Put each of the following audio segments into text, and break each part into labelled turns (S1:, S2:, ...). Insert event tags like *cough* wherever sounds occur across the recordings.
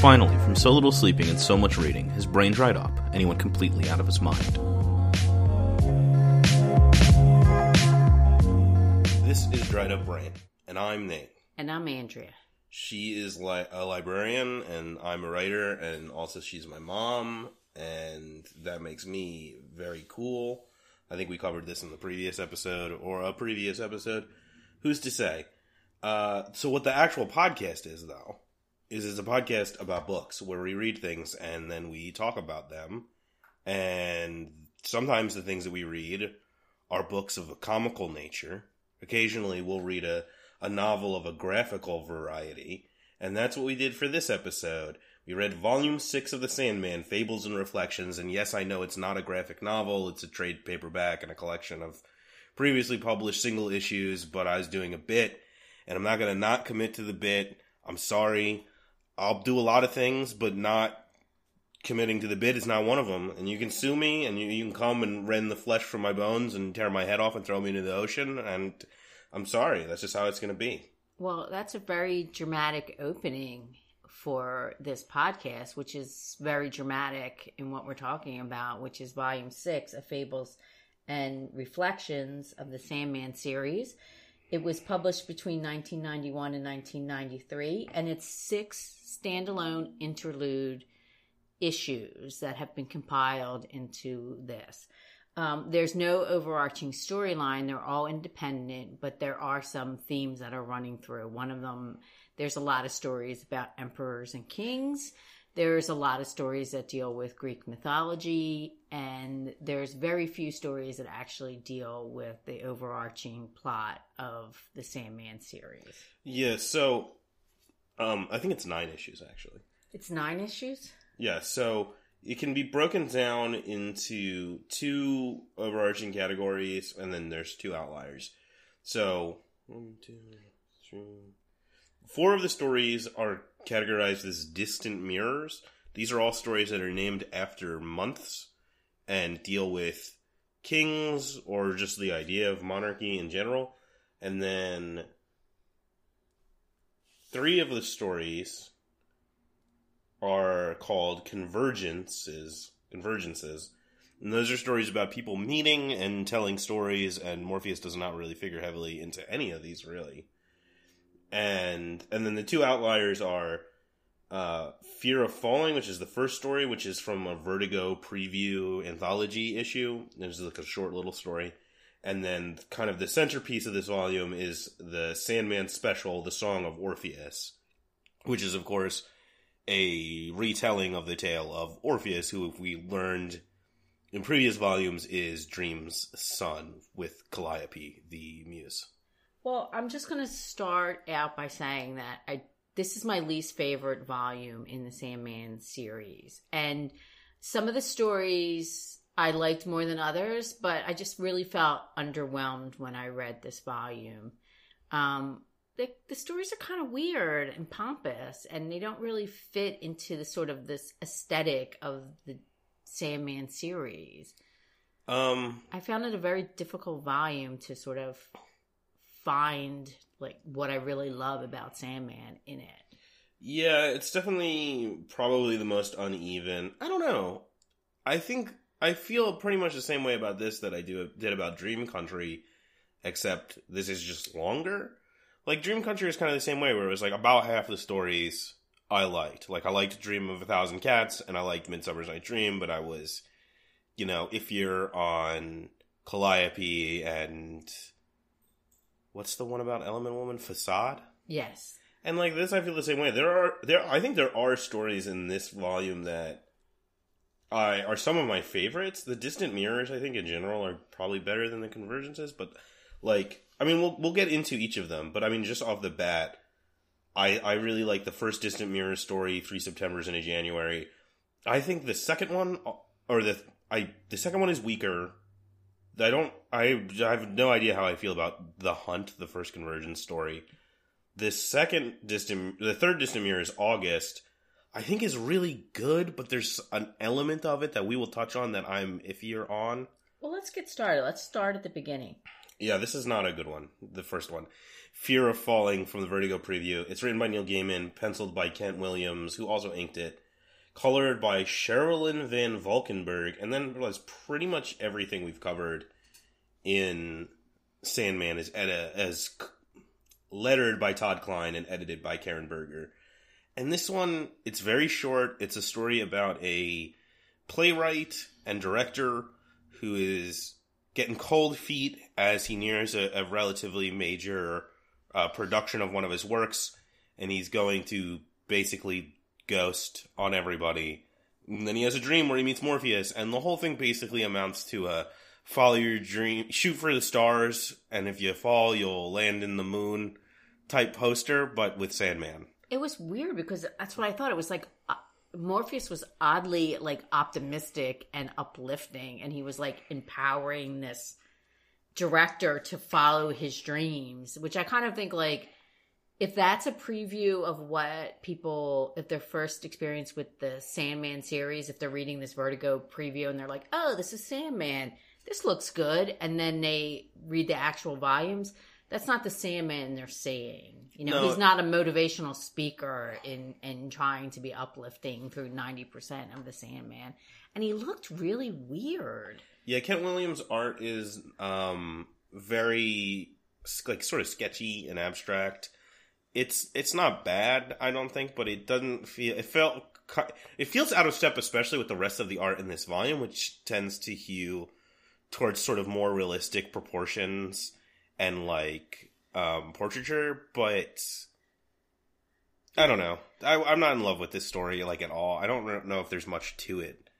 S1: Finally, from so little sleeping and so much reading, his brain dried up, and he went completely out of his mind.
S2: This is Dried Up Brain, and I'm Nate.
S3: And I'm Andrea.
S2: She is li- a librarian, and I'm a writer, and also she's my mom, and that makes me very cool. I think we covered this in the previous episode or a previous episode. Who's to say? Uh, so, what the actual podcast is, though, is it's a podcast about books where we read things and then we talk about them. And sometimes the things that we read are books of a comical nature. Occasionally, we'll read a, a novel of a graphical variety. And that's what we did for this episode. We read Volume 6 of The Sandman, Fables and Reflections. And yes, I know it's not a graphic novel, it's a trade paperback and a collection of previously published single issues, but I was doing a bit. And I'm not going to not commit to the bit. I'm sorry. I'll do a lot of things, but not committing to the bid is not one of them. And you can sue me, and you, you can come and rend the flesh from my bones and tear my head off and throw me into the ocean. And I'm sorry, that's just how it's going to be.
S3: Well, that's a very dramatic opening for this podcast, which is very dramatic in what we're talking about, which is volume six of Fables and Reflections of the Sandman series. It was published between 1991 and 1993, and it's six standalone interlude issues that have been compiled into this. Um, there's no overarching storyline. They're all independent, but there are some themes that are running through. One of them, there's a lot of stories about emperors and kings. There's a lot of stories that deal with Greek mythology, and there's very few stories that actually deal with the overarching plot of the Sandman series.
S2: Yeah, so um, I think it's nine issues actually.
S3: It's nine issues?
S2: Yeah, so it can be broken down into two overarching categories, and then there's two outliers. So, one, two, three. Four of the stories are categorized as distant mirrors. These are all stories that are named after months and deal with kings or just the idea of monarchy in general. And then three of the stories are called convergences. Convergences. And those are stories about people meeting and telling stories, and Morpheus does not really figure heavily into any of these, really. And and then the two outliers are uh, Fear of Falling, which is the first story, which is from a Vertigo preview anthology issue. This is like a short little story. And then kind of the centerpiece of this volume is the Sandman special, The Song of Orpheus, which is, of course, a retelling of the tale of Orpheus, who, if we learned in previous volumes, is Dream's son with Calliope, the muse.
S3: Well, I'm just going to start out by saying that I this is my least favorite volume in the Sandman series, and some of the stories I liked more than others, but I just really felt underwhelmed when I read this volume. Um, the, the stories are kind of weird and pompous, and they don't really fit into the sort of this aesthetic of the Sandman series.
S2: Um,
S3: I found it a very difficult volume to sort of find like what I really love about Sandman in it.
S2: Yeah, it's definitely probably the most uneven. I don't know. I think I feel pretty much the same way about this that I do did about Dream Country, except this is just longer. Like Dream Country is kind of the same way, where it was like about half the stories I liked. Like I liked Dream of a Thousand Cats, and I liked Midsummer's Night Dream, but I was, you know, if you're on Calliope and what's the one about Element Woman Facade?
S3: Yes.
S2: And like this, I feel the same way. There are there. I think there are stories in this volume that I are some of my favorites. The Distant Mirrors, I think, in general, are probably better than the Convergences. But like, I mean, we'll we'll get into each of them. But I mean, just off the bat, I I really like the first Distant Mirrors story, Three September's in a January. I think the second one, uh, or the I the second one is weaker. I don't. I, I have no idea how I feel about the Hunt, the first convergence story. The second distant, the third distant mirror is August. I think is really good, but there's an element of it that we will touch on that I'm iffier on.
S3: Well, let's get started. Let's start at the beginning.
S2: Yeah, this is not a good one. The first one. Fear of Falling from the Vertigo preview. It's written by Neil Gaiman, penciled by Kent Williams, who also inked it, colored by Sherilyn Van Valkenburgh, and then realize pretty much everything we've covered in Sandman is edit- as lettered by Todd Klein and edited by Karen Berger. And this one, it's very short. It's a story about a playwright and director who is getting cold feet as he nears a, a relatively major uh, production of one of his works, and he's going to basically ghost on everybody. And then he has a dream where he meets Morpheus, and the whole thing basically amounts to a follow your dream, shoot for the stars, and if you fall, you'll land in the moon type poster, but with Sandman.
S3: It was weird because that's what I thought. It was like uh, Morpheus was oddly like optimistic and uplifting, and he was like empowering this director to follow his dreams, which I kind of think like if that's a preview of what people if their first experience with the Sandman series, if they're reading this Vertigo preview and they're like, "Oh, this is Sandman. This looks good." And then they read the actual volumes, that's not the Sandman they're saying. You know,
S2: No.
S3: he's not a motivational speaker in in trying to be uplifting through 90% of the Sandman. And he looked really weird.
S2: Yeah, Kent Williams' art is um, very like sort of sketchy and abstract. It's it's not bad, I don't think, but it doesn't feel. It felt it feels out of step, especially with the rest of the art in this volume, which tends to hew towards sort of more realistic proportions and like um, portraiture. But I don't know. I, I'm not in love with this story like at all. I don't know if there's much to it,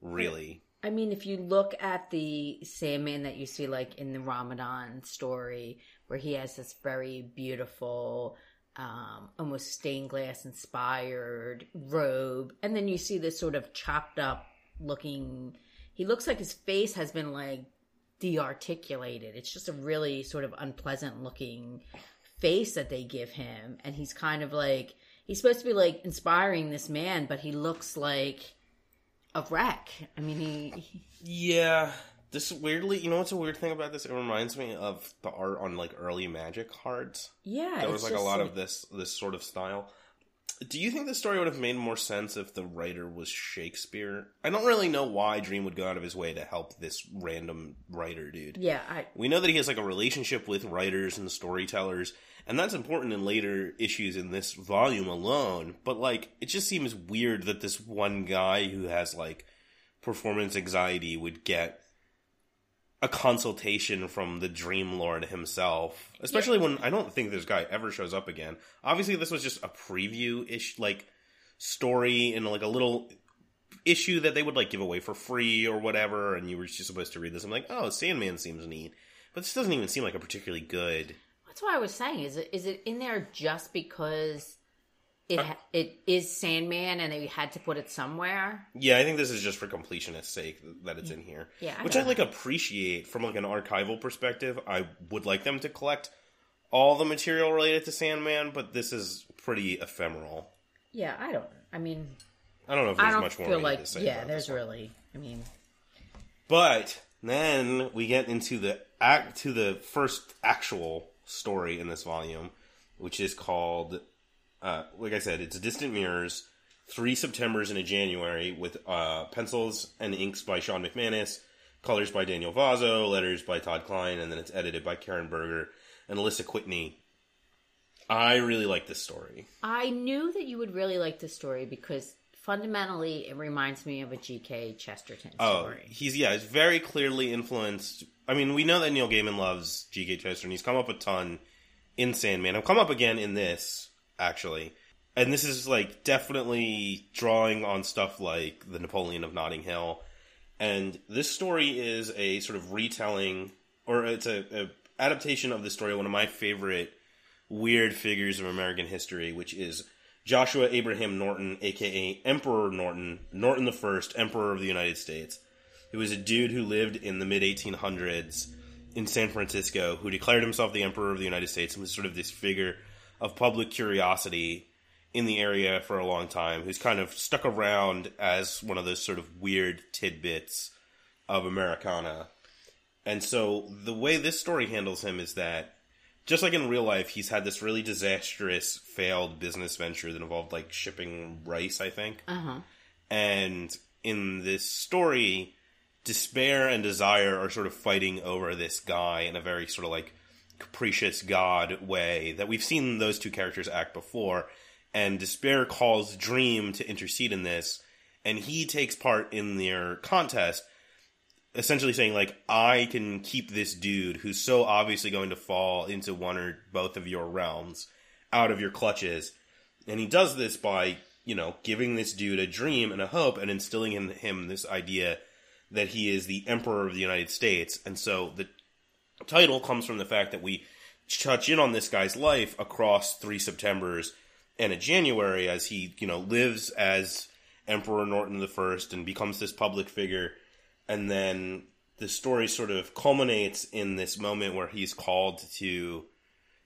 S2: really.
S3: I mean, if you look at the Sandman that you see, like in the Ramadan story, where he has this very beautiful, um, almost stained glass inspired robe, and then you see this sort of chopped up looking. He looks like his face has been like de-articulated. It's just a really sort of unpleasant looking face that they give him, and he's kind of like he's supposed to be like inspiring this man, but he looks like a wreck. I mean, he, he
S2: Yeah, this weirdly, you know what's a weird thing about this? It reminds me of the art on like early Magic cards.
S3: yeah,
S2: There was like a lot of this this sort of style. Do you think the story would have made more sense if the writer was Shakespeare? I don't really know why Dream would go out of his way to help this random writer dude.
S3: Yeah, I
S2: We know that he has like a relationship with writers and storytellers, and that's important in later issues in this volume alone. But like, it just seems weird that this one guy who has like performance anxiety would get a consultation from the Dream Lord himself, especially when I don't think this guy ever shows up again. Obviously, this was just a preview ish like story and like a little issue that they would like give away for free or whatever, and you were just supposed to read this. I'm like, oh, Sandman seems neat, but this doesn't even seem like a particularly good.
S3: that's what I was saying. Is it is it in there just because it
S2: Uh,
S3: it is Sandman and they had to put it somewhere?
S2: Yeah, I think this is just for completionist sake that it's in here.
S3: Yeah, I
S2: which I like appreciate from like an archival perspective. I would like them to collect all the material related to Sandman, but this is pretty ephemeral.
S3: Yeah, I don't. I mean,
S2: I don't know if
S3: I
S2: there's
S3: don't
S2: much more
S3: feel
S2: need
S3: like
S2: to say.
S3: yeah. There's really. I mean,
S2: But then we get into the act to the first actual story in this volume, which is called, uh, like I said, it's Distant Mirrors. Three Septembers and a January with uh, pencils and inks by Shawn McManus, colors by Daniel Vozzo, letters by Todd Klein, and then it's edited by Karen Berger and Alisa Kwitney. I really like this story.
S3: I knew that you would really like this story because fundamentally it reminds me of a G.K. Chesterton story.
S2: Oh, he's yeah, he's very clearly influenced. I mean, we know that Neil Gaiman loves G.K. Chesterton. He's come up a ton in Sandman. I've come up again in this actually, and this is like definitely drawing on stuff like the Napoleon of Notting Hill. And this story is a sort of retelling, or it's a, a adaptation of the story of one of my favorite weird figures of American history, which is Joshua Abraham Norton, aka Emperor Norton, Norton the First, Emperor of the United States. He was a dude who lived in the mid 1800s in San Francisco, who declared himself the Emperor of the United States and was sort of this figure of public curiosity in the area for a long time, who's kind of stuck around as one of those sort of weird tidbits of Americana. And so the way this story handles him is that just like in real life, he's had this really disastrous failed business venture that involved like shipping rice, I think.
S3: Uh huh.
S2: And in this story, despair and desire are sort of fighting over this guy in a very sort of like capricious god way that we've seen those two characters act before. And despair calls Dream to intercede in this, and he takes part in their contest, essentially saying like, I can keep this dude who's so obviously going to fall into one or both of your realms out of your clutches. And he does this by, you know, giving this dude a dream and a hope and instilling in him this idea that he is the emperor of the United States. And so the title comes from the fact that we touch in on this guy's life across three Septembers and a January as he, you know, lives as Emperor Norton the First and becomes this public figure. And then the story sort of culminates in this moment where he's called to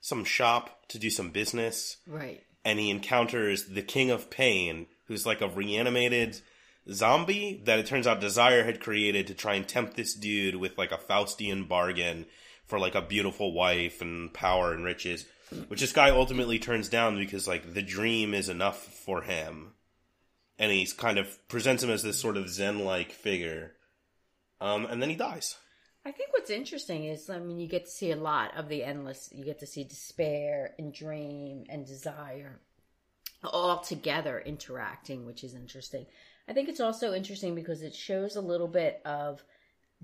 S2: some shop to do some business
S3: Right.
S2: and he encounters the King of Pain, who's like a reanimated zombie that it turns out Desire had created to try and tempt this dude with like a Faustian bargain for like a beautiful wife and power and riches, which this guy ultimately turns down because like the dream is enough for him. And he's kind of presents him as this sort of Zen like figure. Um, and then he dies.
S3: I think what's interesting is, I mean, you get to see a lot of the endless. You get to see despair and dream and desire all together interacting, which is interesting. I think it's also interesting because it shows a little bit of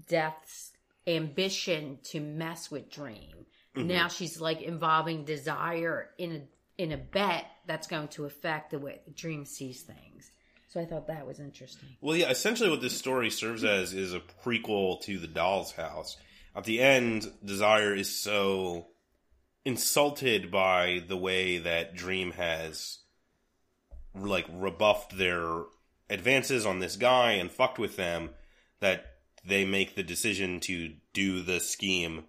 S3: Death's ambition to mess with Dream. Mm-hmm. Now she's like involving desire in a in a bet that's going to affect the way Dream sees things. So I thought that was interesting.
S2: Well, yeah, essentially what this story serves hmm. as is a prequel to The Doll's House. At the end, Desire is so insulted by the way that Dream has like rebuffed their advances on this guy and fucked with them that they make the decision to do the scheme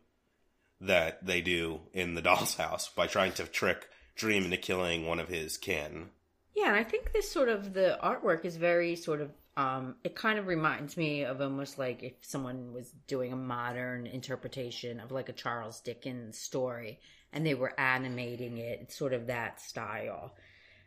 S2: that they do in the *laughs* doll's house by trying to trick Dream into killing one of his kin.
S3: Yeah, and I think this sort of the artwork is very sort of um it kind of reminds me of almost like if someone was doing a modern interpretation of like a Charles Dickens story and they were animating it. Sort of that style.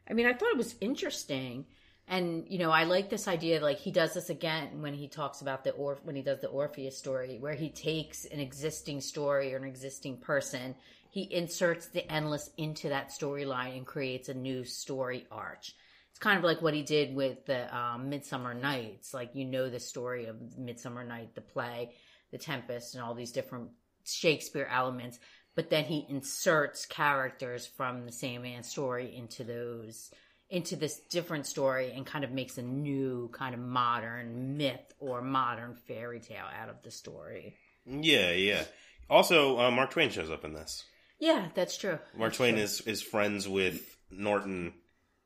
S3: I mean, I thought it was interesting. And you know, I like this idea. Like he does this again when he talks about the or when he does the Orpheus story, where he takes an existing story or an existing person, he inserts the endless into that storyline and creates a new story arch. It's kind of like what he did with the um, Midsummer Nights. Like you know the story of Midsummer Night, the play, the Tempest, and all these different Shakespeare elements. But then he inserts characters from the Sandman story into those into this different story and kind of makes a new kind of modern myth or modern fairy tale out of the story.
S2: Yeah, yeah. Also, uh, Mark Twain shows up in this.
S3: Yeah, that's true.
S2: Mark
S3: That's
S2: Twain
S3: true.
S2: is is friends with Norton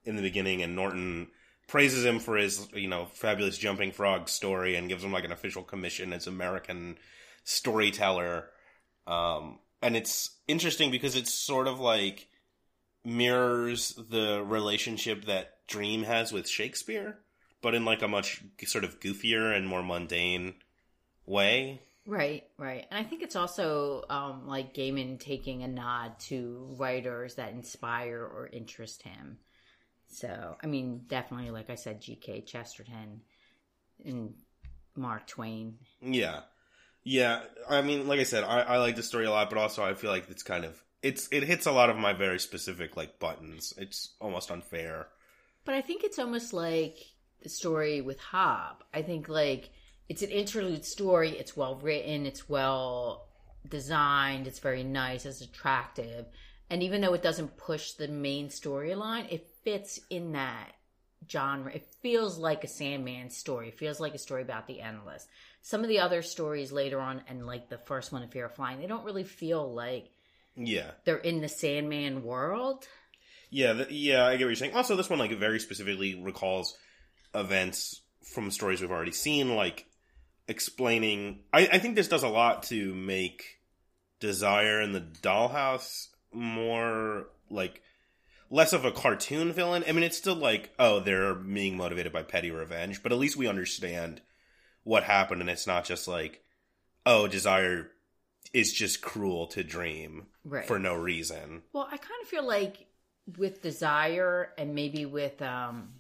S2: in the beginning, and Norton praises him for his you know fabulous jumping frog story and gives him like an official commission as American storyteller. Um, and it's interesting because it's sort of like mirrors the relationship that Dream has with Shakespeare, but in like a much sort of goofier and more mundane way.
S3: Right, right. And I think it's also um, like Gaiman taking a nod to writers that inspire or interest him. So, I mean, definitely, like I said, G.K. Chesterton and Mark Twain.
S2: Yeah, yeah. I mean, like I said, I, I like the story a lot, but also I feel like it's kind of it's it hits a lot of my very specific like buttons. It's almost unfair.
S3: But I think it's almost like the story with Hob. I think like it's an interlude story. It's well written. It's well designed. It's very nice. It's attractive. And even though it doesn't push the main storyline, it fits in that genre. It feels like a Sandman story. It feels like a story about the endless. Some of the other stories later on, and like the first one, A Fear of Flying, they don't really feel like
S2: Yeah,
S3: they're in the Sandman world.
S2: yeah, th- yeah. I get what you're saying. Also, this one like very specifically recalls events from stories we've already seen, like explaining. I, I think this does a lot to make Desire in the Dollhouse more like less of a cartoon villain. I mean, it's still like, oh, they're being motivated by petty revenge, but at least we understand what happened, and it's not just like oh, desire is just cruel to dream
S3: Right.
S2: for no reason.
S3: Well, I kind of feel like with desire and maybe with um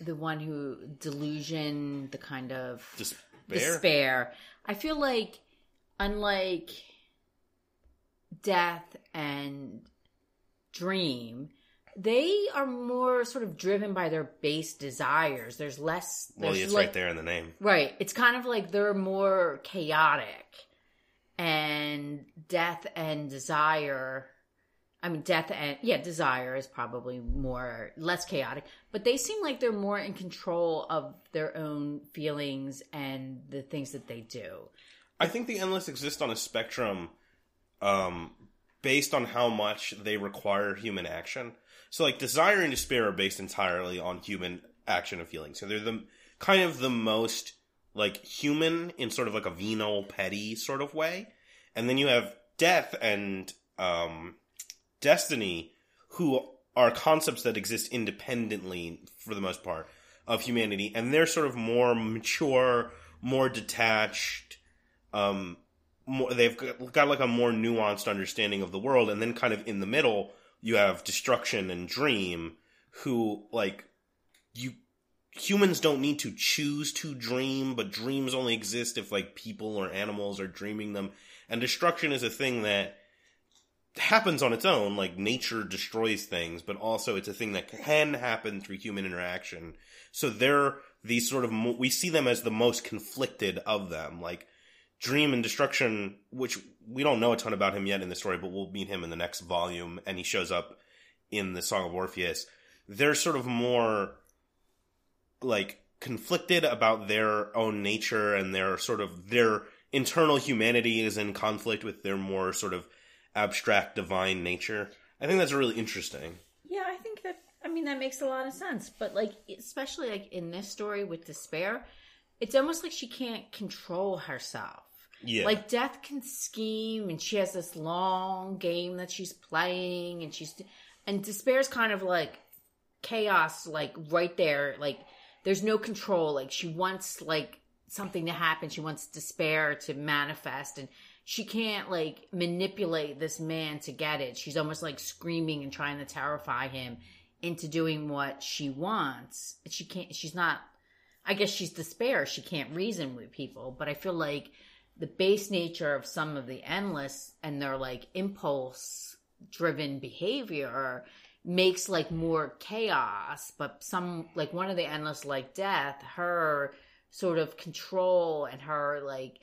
S3: the one who delusion, the kind of
S2: Despair.
S3: despair. I feel like unlike death and dream, they are more sort of driven by their base desires. There's less
S2: Well, it's
S3: like-
S2: right there in the name.
S3: Right. It's kind of like they're more chaotic. And death and desire. I mean, death and, yeah, desire is probably more, less chaotic. But they seem like they're more in control of their own feelings and the things that they do.
S2: I think the endless exist on a spectrum um, based on how much they require human action. So, like, desire and despair are based entirely on human action and feeling. So they're the kind of the most like human in sort of like a venal, petty sort of way. And then you have death and um, destiny, who are concepts that exist independently for the most part of humanity, and they're sort of more mature, more detached. Um, more, they've got, got like a more nuanced understanding of the world, and then kind of in the middle, you have destruction and dream, who like you humans don't need to choose to dream, but dreams only exist if like people or animals are dreaming them. And destruction is a thing that happens on its own, like nature destroys things, but also it's a thing that can happen through human interaction. So they're these sort of, mo- we see them as the most conflicted of them. Like Dream and Destruction, which we don't know a ton about him yet in the story, but we'll meet him in the next volume, and he shows up in the Song of Orpheus. They're sort of more like conflicted about their own nature and their sort of their internal humanity is in conflict with their more sort of abstract divine nature. I think that's really interesting.
S3: Yeah, I think that I mean that makes a lot of sense. But like especially like in this story with despair, it's almost like she can't control herself.
S2: Yeah.
S3: Like death can scheme and she has this long game that she's playing and she's and despair's kind of like chaos like right there like there's no control like she wants like something to happen she wants despair to manifest and she can't like manipulate this man to get it she's almost like screaming and trying to terrify him into doing what she wants she can't she's not i guess she's despair. She can't reason with people but i feel like the base nature of some of the endless and their like impulse driven behavior makes like more chaos but some like one of the endless like death her sort of control and her like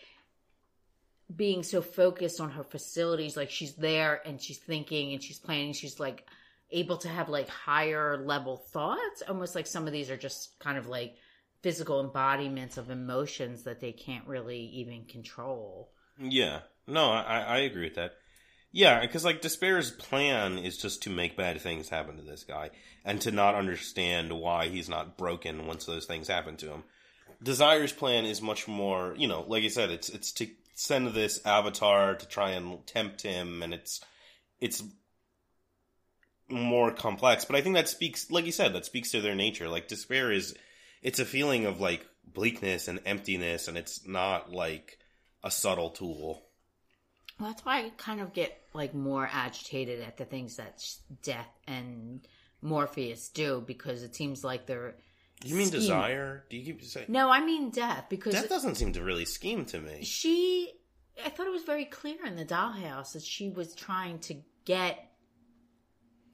S3: being so focused on her facilities like she's there and she's thinking and she's planning. She's like able to have like higher level thoughts almost like some of these are just kind of like physical embodiments of emotions that they can't really even control
S2: Yeah. No, I, I agree with that. Yeah, because like Despair's plan is just to make bad things happen to this guy and to not understand why he's not broken once those things happen to him. Desire's plan is much more, you know, like I said, it's it's to send this avatar to try and tempt him, and it's it's more complex. But I think that speaks, like you said, that speaks to their nature. Like despair is, it's a feeling of like bleakness and emptiness, and it's not like a subtle tool.
S3: Well, that's why I kind of get like more agitated at the things that sh- Death and Morpheus do because it seems like they're.
S2: You mean
S3: scheme-
S2: desire? Do you keep saying
S3: No, I mean Death because
S2: Death doesn't seem to really scheme to me.
S3: she. I thought it was very clear in the dollhouse that she was trying to get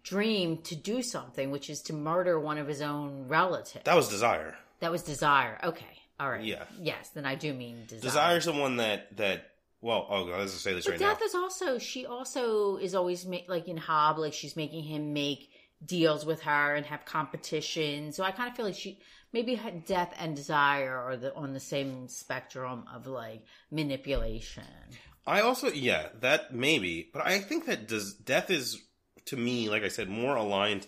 S3: Dream to do something, which is to murder one of his own relatives.
S2: That was desire.
S3: That was Desire. Okay, all right.
S2: Yeah.
S3: Yes, then I do mean Desire.
S2: Desire's the one that that. Well, oh god, let's just say this
S3: But
S2: right
S3: Death
S2: now.
S3: Death is also she also is always like in Hob, like she's making him make deals with her and have competition. So I kind of feel like she maybe Death and Desire are the on the same spectrum of like manipulation.
S2: I also yeah, that maybe, but I think that does death is to me, like I said, more aligned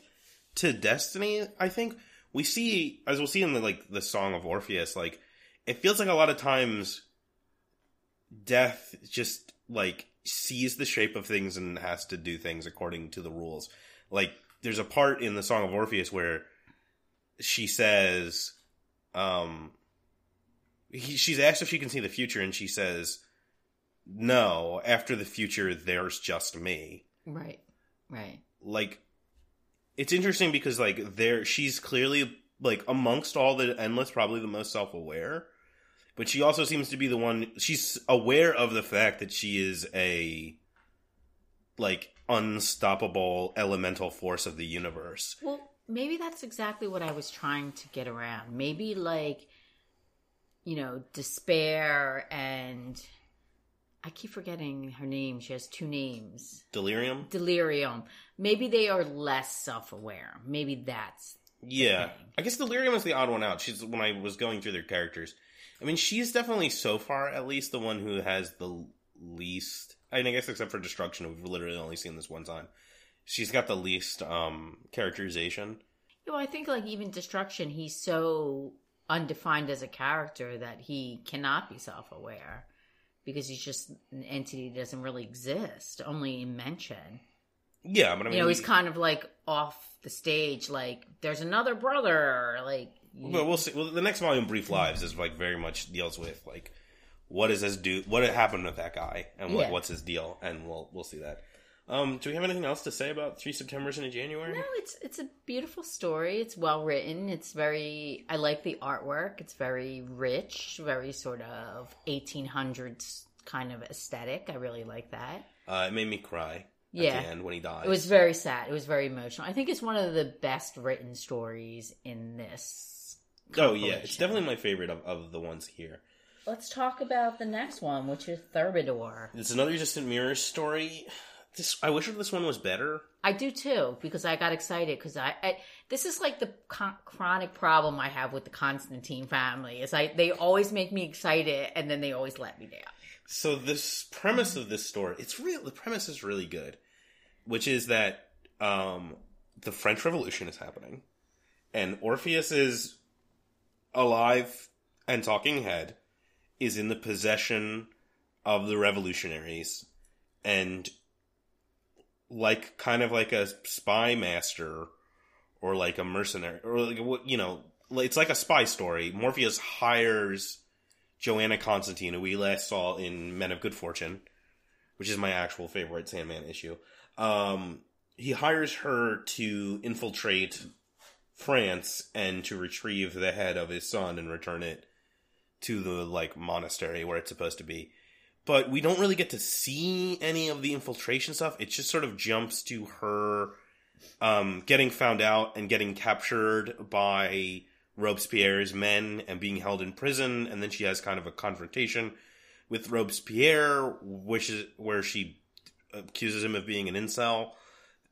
S2: to destiny. I think we see as we'll see in the like the song of Orpheus, like it feels like a lot of times death just like sees the shape of things and has to do things according to the rules. Like there's a part in the song of Orpheus where she says um he, she's asked if she can see the future, and she says, "No. After the future, there's just me."
S3: Right. Right.
S2: Like, it's interesting because like there, she's clearly like amongst all the endless, probably the most self aware, but she also seems to be the one. She's aware of the fact that she is a like unstoppable elemental force of the universe.
S3: Well, maybe that's exactly what I was trying to get around. Maybe like you know, despair and I keep forgetting her name. She has two names.
S2: Delirium.
S3: Delirium. Maybe they are less self-aware. Maybe that's
S2: Yeah. I guess Delirium is the odd one out. She's when I was going through their characters. I mean, she's definitely so far at least the one who has the least. I, mean, I guess except for Destruction, we've literally only seen this one time. She's got the least um characterization.
S3: Well, I think like even Destruction, he's so undefined as a character that he cannot be self-aware because he's just an entity that doesn't really exist, only in mention.
S2: Yeah, but I mean,
S3: you know, he's kind of like off the stage, like there's another brother, like
S2: But we'll see. Well, the next volume, Brief Lives, is like very much deals with like what is his do, what happened with that guy, and what,
S3: Yeah.
S2: what's his deal, and we'll we'll see that. Um, do we have anything else to say about Three September's in a January?
S3: No, it's it's a beautiful story. It's well written. It's very. I like the artwork. It's very rich, very sort of 1800s kind of aesthetic. I really like that.
S2: Uh, it made me cry at
S3: Yeah.
S2: the end when he dies.
S3: It was very sad. It was very emotional. I think it's one of the best written stories in this.
S2: Oh yeah, it's definitely my favorite of, of the ones here.
S3: Let's talk about the next one, which is Thermidor.
S2: It's another Distant Mirrors story. This I wish this one was better.
S3: I do too because I got excited because I, I this is like the con- chronic problem I have with the Constantine family is I they always make me excited and then they always let me down.
S2: So this premise of this story, it's real. The premise is really good, which is that um, the French Revolution is happening, and Orpheus is alive and talking head is in the possession of the revolutionaries, and like kind of like a spy master or like a mercenary or like what you know, it's like a spy story. Morpheus hires Johanna Constantine, who we last saw in Men of Good Fortune, which is my actual favorite Sandman issue. Um, he hires her to infiltrate France and to retrieve the head of his son and return it to the like monastery where it's supposed to be. But we don't really get to see any of the infiltration stuff. It just sort of jumps to her um, getting found out and getting captured by Robespierre's men and being held in prison, and then she has kind of a confrontation with Robespierre, which is where she accuses him of being an incel,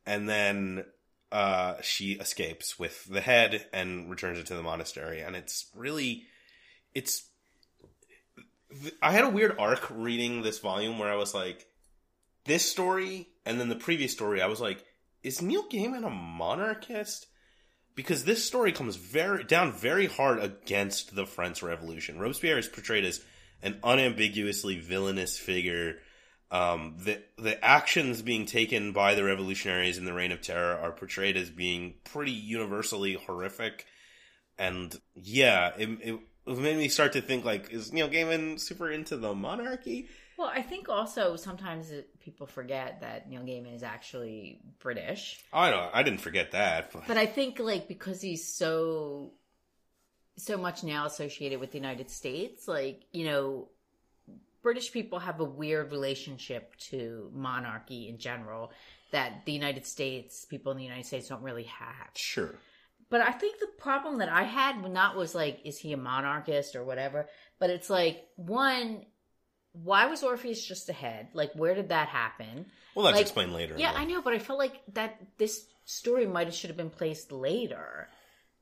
S2: and then uh, she escapes with the head and returns it to the monastery, and it's really, it's. I had a weird arc reading this volume where I was like, this story, and then the previous story, I was like, is Neil Gaiman a monarchist? because this story comes very down very hard against the French Revolution. Robespierre is portrayed as an unambiguously villainous figure. Um, the the actions being taken by the revolutionaries in the Reign of Terror are portrayed as being pretty universally horrific, and yeah, it, it, made me start to think like, is Neil Gaiman super into the monarchy?
S3: Well, I think also sometimes it, people forget that Neil Gaiman is actually British.
S2: Oh, I don't, I didn't forget that, but,
S3: But I think like because he's so so much now associated with the United States, like, you know, British people have a weird relationship to monarchy in general that the United States, people in the United States don't really have.
S2: sure.
S3: But I think the problem that I had not was like, is he a monarchist or whatever? But it's like, one, why was Orpheus just ahead? Like, where did that happen?
S2: Well, that's
S3: Like,
S2: explained later.
S3: Yeah, I know, but I felt like that this story might have should have been placed later.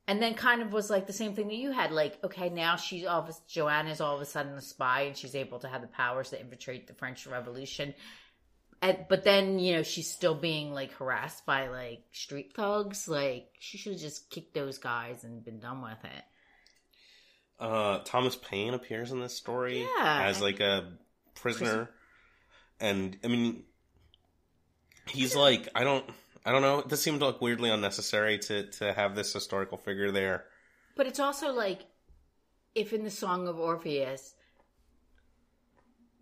S3: And then kind of was like the same thing that you had. Like, okay, now she's all of a, Johanna's all of a sudden a spy and she's able to have the powers to infiltrate the French Revolution. But then, you know, she's still being like harassed by like street thugs. Like, she should have just kicked those guys and been done with it.
S2: uh, Thomas Paine appears in this story
S3: Yeah.
S2: as like a prisoner, and I mean, he's like I don't I don't know. This seemed like weirdly unnecessary to to have this historical figure there.
S3: But it's also like if in the Song of Orpheus,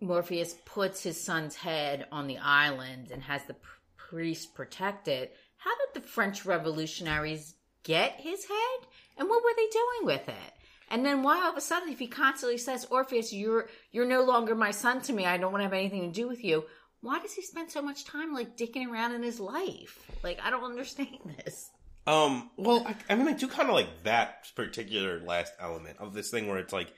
S3: Morpheus puts his son's head on the island and has the priest protect it, how did the French revolutionaries get his head? And what were they doing with it? And then why all of a sudden, if he constantly says, Orpheus, you're you're no longer my son to me, I don't want to have anything to do with you. Why does he spend so much time like dicking around in his life? Like I don't understand *laughs* this.
S2: Um, well, I, I mean, I do kind of like that particular last element of this thing where it's like,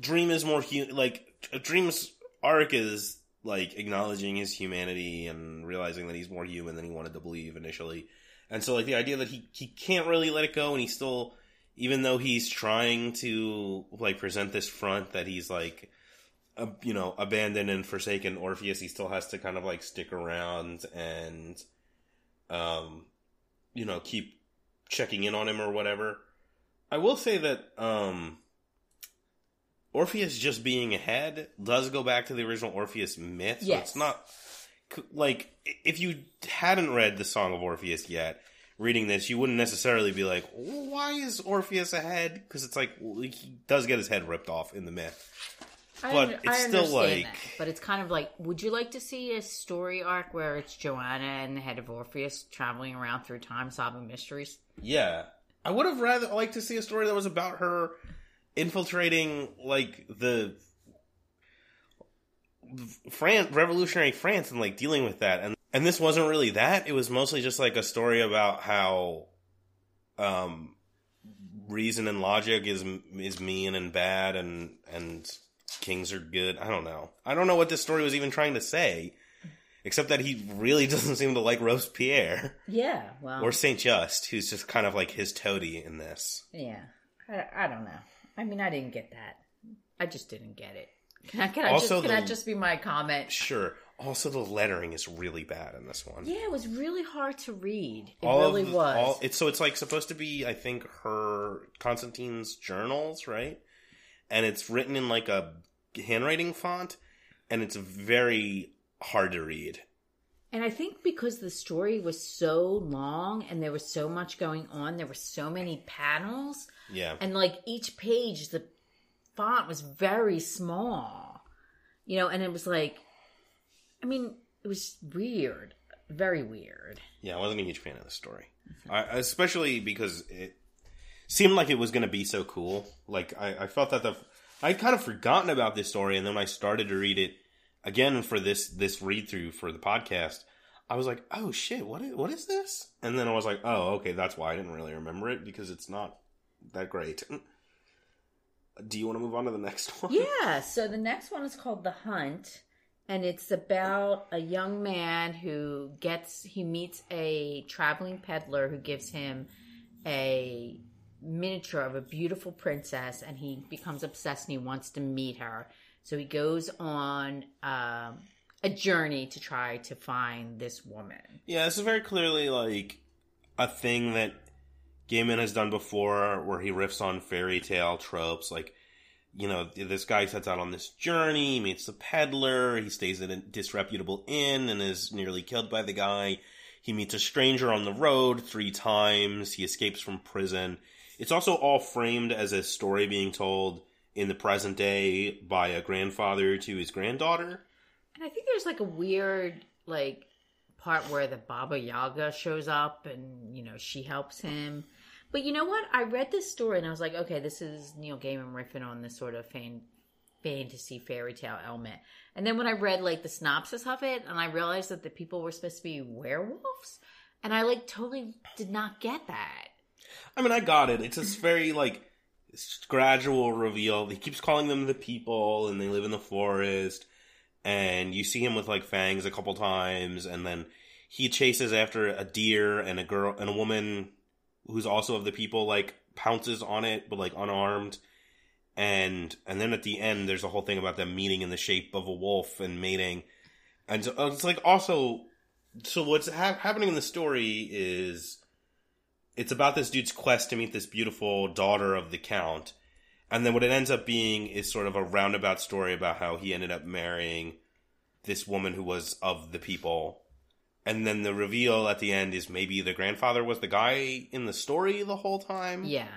S2: Dream is more hu- like Dream's arc is like acknowledging his humanity and realizing that he's more human than he wanted to believe initially, and so like the idea that he he can't really let it go, and he still, even though he's trying to like present this front that he's like. Uh, you know, abandoned and forsaken Orpheus, he still has to kind of like stick around and um, you know, keep checking in on him or whatever. I will say that um, Orpheus just being ahead does go back to the original Orpheus myth. So
S3: Yes.
S2: it's not like if you hadn't read the Song of Orpheus yet, reading this, you wouldn't necessarily be like, "Why is Orpheus ahead?" Because it's like he does get his head ripped off in the myth.
S3: I
S2: But it's still, like-
S3: that. but it's kind of like, would you like to see a story arc where it's Johanna and the head of Orpheus traveling around through time solving mysteries?
S2: Yeah. I would have rather liked to see a story that was about her infiltrating like the France revolutionary France and like dealing with that. And and this wasn't really that. It was mostly just like a story about how um reason and logic is is mean and bad and and kings are good. I don't know. I don't know what this story was even trying to say except that he really *laughs* doesn't seem to like Robespierre.
S3: Yeah, well,
S2: or Saint Just, who's just kind of like his toady in this.
S3: yeah, I, I don't know. I mean, I didn't get that. I just didn't get it. Can I, can I
S2: Also
S3: just can
S2: the-
S3: that just be my comment?
S2: Sure. Also, the lettering is really bad in this one.
S3: Yeah, it was really hard to read. It
S2: All
S3: really
S2: the-
S3: was.
S2: all- it's so it's like supposed to be, I think, her Constantine's journals, right? And it's written in like a handwriting font, and it's very hard to read.
S3: And I think because the story was so long and there was so much going on, there were so many panels,
S2: Yeah.
S3: and like each page, the font was very small, you know, and it was like, I mean, it was weird, very weird.
S2: Yeah, I wasn't a huge fan of the story, I, especially because it seemed like it was going to be so cool. Like I, I felt that the I'd kind of forgotten about this story, and then when I started to read it again for this this read through for the podcast, I was like, "Oh shit, what is, what is this?" And then I was like, "Oh, okay, that's why I didn't really remember it because it's not that great." Do you want to move on to the next *laughs* one?
S3: Yeah, so the next one is called The Hunt, and it's about a young man who gets he meets a traveling peddler who gives him a miniature of a beautiful princess, and he becomes obsessed and he wants to meet her. So he goes on um, a journey to try to find this woman.
S2: Yeah, this is very clearly like a thing that Gaiman has done before, where he riffs on fairy tale tropes. Like, you know, this guy sets out on this journey, he meets the peddler, he stays at a disreputable inn and is nearly killed by the guy. He meets a stranger on the road three times. He escapes from prison. It's also all framed as a story being told in the present day by a grandfather to his granddaughter.
S3: And I think there's like a weird like part where the Baba Yaga shows up and you know she helps him. But you know what? I read this story and I was like, okay, this is Neil Gaiman riffing on this sort of fan- fantasy fairy tale element. And then when I read like the synopsis of it, and I realized that the people were supposed to be werewolves, and I like totally did not get that.
S2: I mean, I got it. It's this very like gradual reveal. He keeps calling them the people, and they live in the forest. And you see him with like fangs a couple times, and then he chases after a deer and a girl and a woman who's also of the people. Like pounces on it, but like unarmed. And and then at the end, there's a whole thing about them meeting in the shape of a wolf and mating. And so it's like also, so what's ha- happening in the story is it's about this dude's quest to meet this beautiful daughter of the count and then what it ends up being is sort of a roundabout story about how he ended up marrying this woman who was of the people and then the reveal at the end is maybe the grandfather was the guy in the story the whole time
S3: Yeah.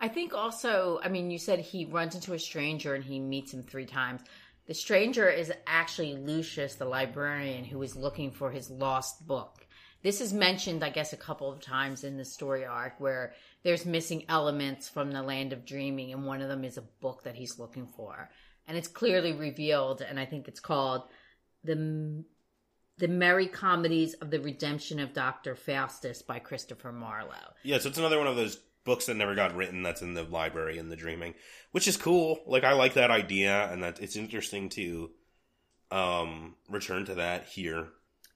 S3: I think also, I mean, you said he runs into a stranger and he meets him three times. The stranger is actually Lucien, the librarian, who is looking for his lost book. This is mentioned, I guess, a couple of times in the story arc where there's missing elements from the land of dreaming, and one of them is a book that he's looking for. And it's clearly revealed, and I think it's called the the Merry Comedies of the Redemption of Dr. Faustus by Christopher Marlowe.
S2: Yeah, so it's another one of those books that never got written that's in the library in the dreaming, which is cool. Like I like that idea and that it's interesting to um return to that here.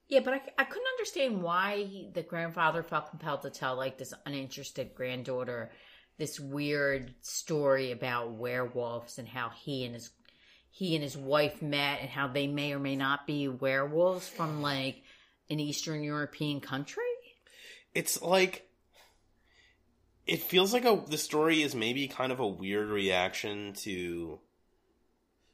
S3: Yeah, but I, I couldn't understand why he, the grandfather felt compelled to tell like this uninterested granddaughter this weird story about werewolves and how he and his he and his wife met and how they may or may not be werewolves from like an Eastern European country.
S2: It's like it feels like a the story is maybe kind of a weird reaction to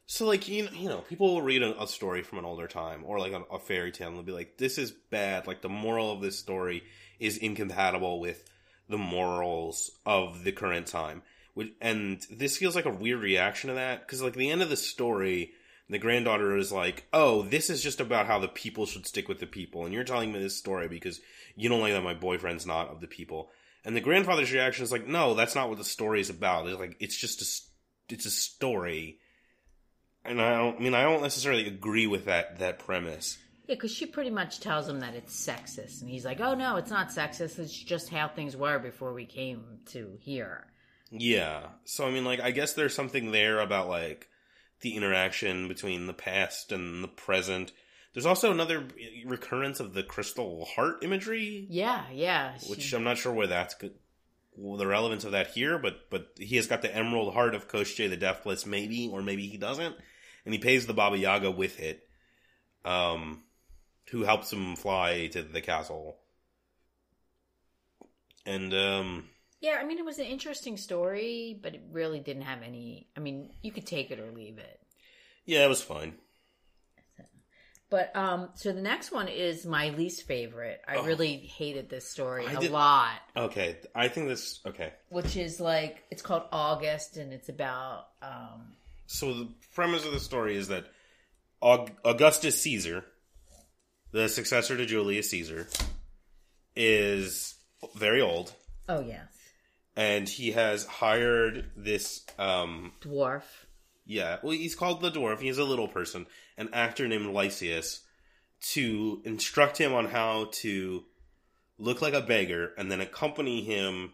S2: so like you know, you know people will read a, a story from an older time or like a, a fairy tale and they'll be like this is bad. Like the moral of this story is incompatible with the morals of the current time. Which- and this feels like a weird reaction to that because like the end of the story the granddaughter is like oh this is just about how the people should stick with the people and you're telling me this story because you don't like that my boyfriend's not of the people. And the grandfather's reaction is like no that's not what the story is about. It's like it's just a it's a story and I don't I mean I don't necessarily agree with that that premise.
S3: Yeah, because she pretty much tells him that it's sexist, and he's like, "Oh no, it's not sexist. It's just how things were before we came to here."
S2: Yeah. So I mean like I guess there's something there about like the interaction between the past and the present. There's also another recurrence of the crystal heart imagery,
S3: Yeah, yeah.
S2: which I'm not sure where that's good, well, the relevance of that here, but but he has got the emerald heart of Koshchei the Deathless, maybe, or maybe he doesn't, and he pays the Baba Yaga with it, um, who helps him fly to the castle, and um,
S3: yeah. I mean, it was an interesting story, but it really didn't have any. I mean, you could take it or leave it.
S2: yeah, it was fine.
S3: But um, so the next one is my least favorite. I
S2: Oh.
S3: really hated this story
S2: I
S3: a
S2: did-
S3: lot.
S2: Okay, I think this. Okay,
S3: Which is like it's called August, and it's about um,
S2: so the premise of the story is that Aug- Augustus Caesar, the successor to Julius Caesar, is very old.
S3: oh yes,
S2: and he has hired this um
S3: dwarf.
S2: yeah well he's called the dwarf he's a little person an actor named lysias to instruct him on how to look like a beggar and then accompany him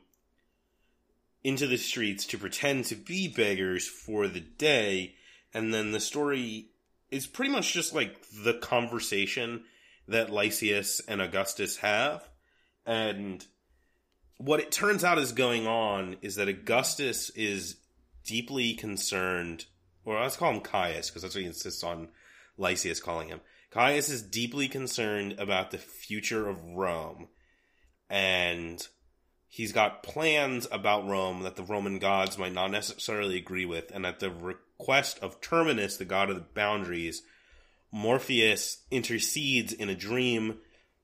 S2: into the streets to pretend to be beggars for the day. And then the story is pretty much just like the conversation that lysias and augustus have. And what it turns out is going on is that Augustus is deeply concerned, or let's call him Caius, because that's what he insists on Lysias calling him. Caius is deeply concerned about the future of Rome, and he's got plans about Rome that the Roman gods might not necessarily agree with, and at the request of Terminus, the god of the boundaries, Morpheus intercedes in a dream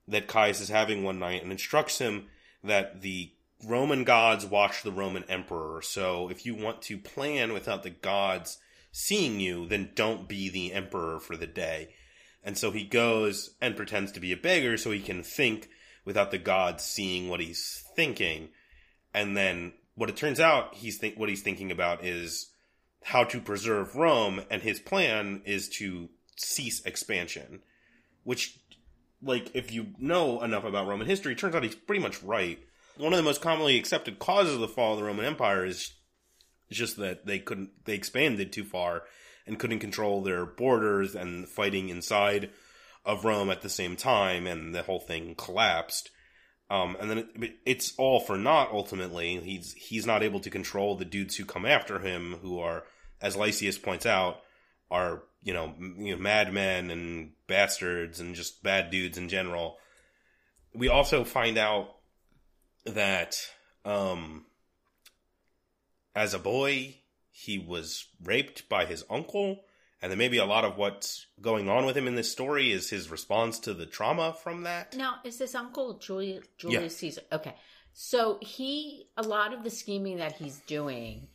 S2: that Caius is having one night and instructs him that the Roman gods watch the Roman emperor. So if you want to plan without the gods seeing you, then don't be the emperor for the day. And so he goes and pretends to be a beggar so he can think without the gods seeing what he's thinking. And then what it turns out he's think what he's thinking about is how to preserve Rome and his plan is to cease expansion. Which like if you know enough about Roman history, turns out he's pretty much right. One of the most commonly accepted causes of the fall of the Roman Empire is just that they couldn't they expanded too far and couldn't control their borders and fighting inside of Rome at the same time, and the whole thing collapsed. Um, and then it, it's all for naught. Ultimately, he's he's not able to control the dudes who come after him, who are, as Lysias points out, are you know, you know madmen and bastards and just bad dudes in general. We also find out that um, as a boy he was raped by his uncle, and then maybe a lot of what's going on with him in this story is his response to the trauma from that.
S3: Now, is this Uncle Julius, Julius Caesar? Okay. So he, a lot of the scheming that he's doing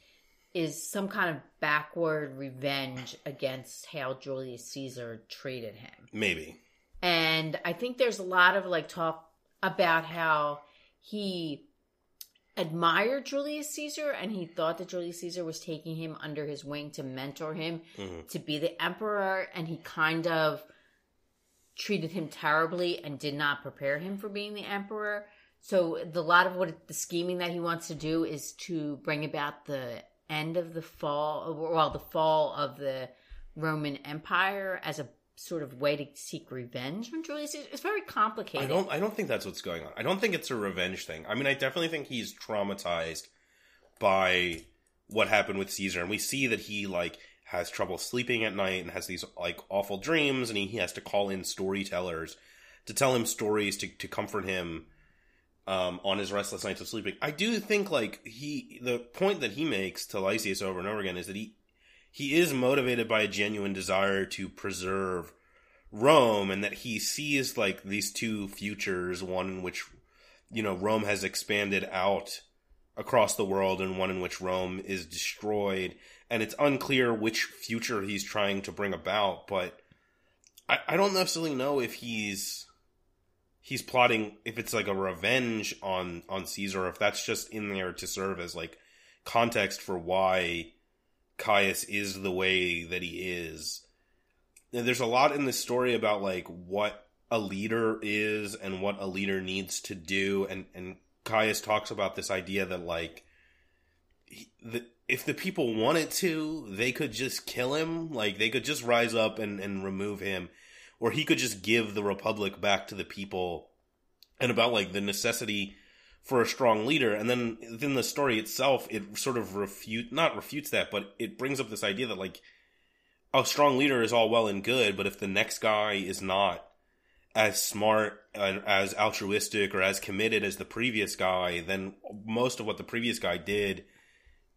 S3: is some kind of backward revenge against how Julius Caesar treated him.
S2: Maybe.
S3: And I think there's a lot of like talk about how he admired Julius Caesar and he thought that Julius Caesar was taking him under his wing to mentor him
S2: Mhm.
S3: to be the emperor and he kind of treated him terribly and did not prepare him for being the emperor. So the lot of what the scheming that he wants to do is to bring about the end of the fall, well, the fall of the Roman Empire as a sort of way to seek revenge from Julius. It's very complicated.
S2: I don't. I don't think that's what's going on. I don't think it's a revenge thing. I mean, I definitely think he's traumatized by what happened with Caesar, and we see that he like has trouble sleeping at night and has these like awful dreams, and he, he has to call in storytellers to tell him stories to to comfort him um, on his restless nights of sleeping. I do think like he the point that he makes to Lysias over and over again is that he he is motivated by a genuine desire to preserve Rome and that he sees like these two futures, one in which you know Rome has expanded out across the world and one in which Rome is destroyed. And it's unclear which future he's trying to bring about, but I, I don't necessarily know if he's he's plotting if it's like a revenge on on Caesar if that's just in there to serve as like context for why Caius is the way that he is. And There's a lot in this story about like what a leader is and what a leader needs to do, and and Caius talks about this idea that like he, the, if the people wanted to, they could just kill him, like they could just rise up and and remove him, or he could just give the republic back to the people, and about like the necessity for a strong leader. And then within the story itself, it sort of refute not refutes that, but it brings up this idea that like a strong leader is all well and good, but if the next guy is not as smart and as altruistic or as committed as the previous guy, then most of what the previous guy did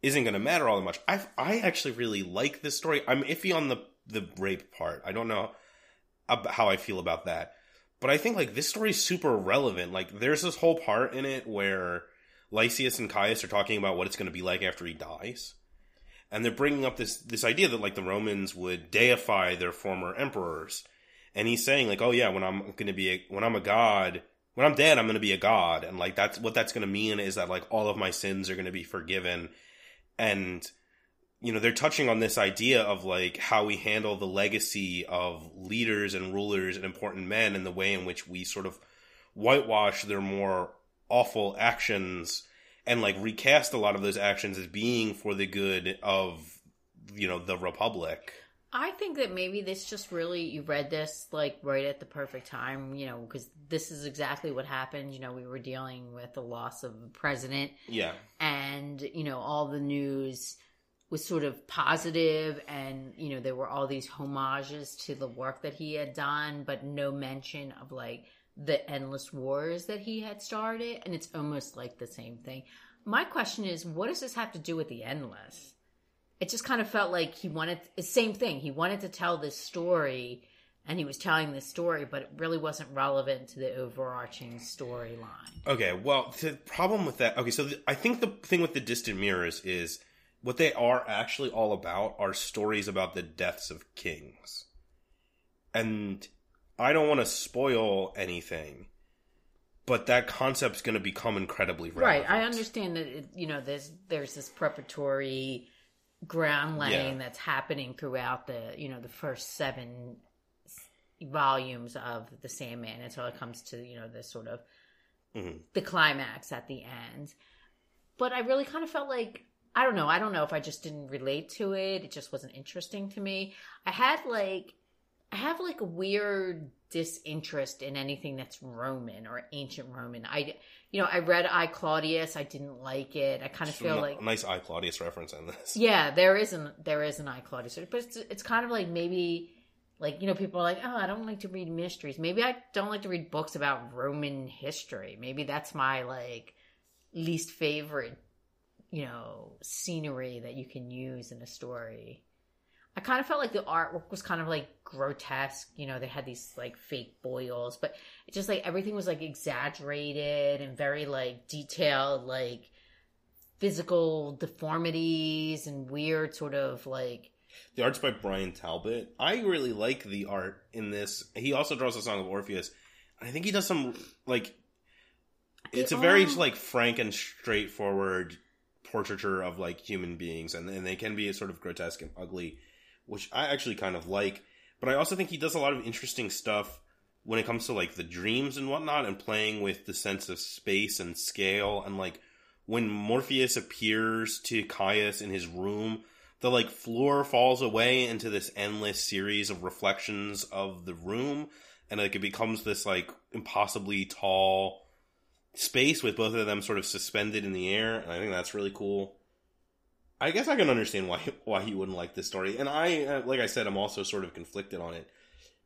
S2: isn't going to matter all that much. I I actually really like this story. I'm iffy on the the rape part. I don't know how I feel about that. But I think like this story is super relevant. Like there's this whole part in it where Lysias and Caius are talking about what it's going to be like after he dies. And they're bringing up this this idea that like the Romans would deify their former emperors. And he's saying like, "Oh yeah, when I'm going to be a, when I'm a god, when I'm dead, I'm going to be a god." And like that's what that's going to mean is that like all of my sins are going to be forgiven. And you know, they're touching on this idea of like how we handle the legacy of leaders and rulers and important men and the way in which we sort of whitewash their more awful actions and like recast a lot of those actions as being for the good of you know the republic.
S3: I think that maybe this just really you read this like right at the perfect time, you know, because this is exactly what happened. You know, we were dealing with the loss of a president,
S2: yeah.
S3: And you know, all the news was sort of positive, and you know, there were all these homages to the work that he had done, but no mention of like the endless wars that he had started, and it's almost like the same thing. My question is, what does this have to do with the endless? it just kind of felt like he wanted the same thing. He wanted to tell this story and he was telling this story, but it really wasn't relevant to the overarching storyline.
S2: okay well the problem with that okay so the, i think the thing with the distant mirrors is what they are actually all about are stories about the deaths of kings and i don't want to spoil anything but that concept's going to become incredibly relevant.
S3: Right. I understand that it, you know there's there's this preparatory ground laying
S2: Yeah.
S3: that's happening throughout the you know the first seven volumes of the Sandman until it comes to you know the sort of
S2: Mhm.
S3: the climax at the end. But I really kind of felt like I don't know. I don't know if I just didn't relate to it. It just wasn't interesting to me. I had like I have like a weird disinterest in anything that's Roman or ancient Roman. I you know, I read I Claudius, I didn't like it. I kind of feel like
S2: nice I Claudius reference in this. *laughs*
S3: yeah, there is an there is an I Claudius, but it's it's kind of like maybe like you know people are like oh I don't like to read mysteries. Maybe I don't like to read books about Roman history. Maybe that's my like least favorite you know scenery that you can use in a story. I kind of felt like the artwork was kind of like grotesque. You know, they had these like fake boils, but it just like everything was like exaggerated and very like detailed, like physical deformities and weird sort of like
S2: The art's by Bryan Talbot. I really like the art in this. He also draws the Song of Orpheus. I think he does some like it's a very like frank and straightforward portraiture of like human beings, and, and they can be sort of grotesque and ugly, which I actually kind of like. But I also think he does a lot of interesting stuff when it comes to like the dreams and whatnot, and playing with the sense of space and scale, and like when Morpheus appears to Caius in his room, the like floor falls away into this endless series of reflections of the room, and like it becomes this like impossibly tall space with both of them sort of suspended in the air, and I think that's really cool. I guess I can understand why *laughs* why he wouldn't like this story, and I, uh, like I said, I'm also sort of conflicted on it.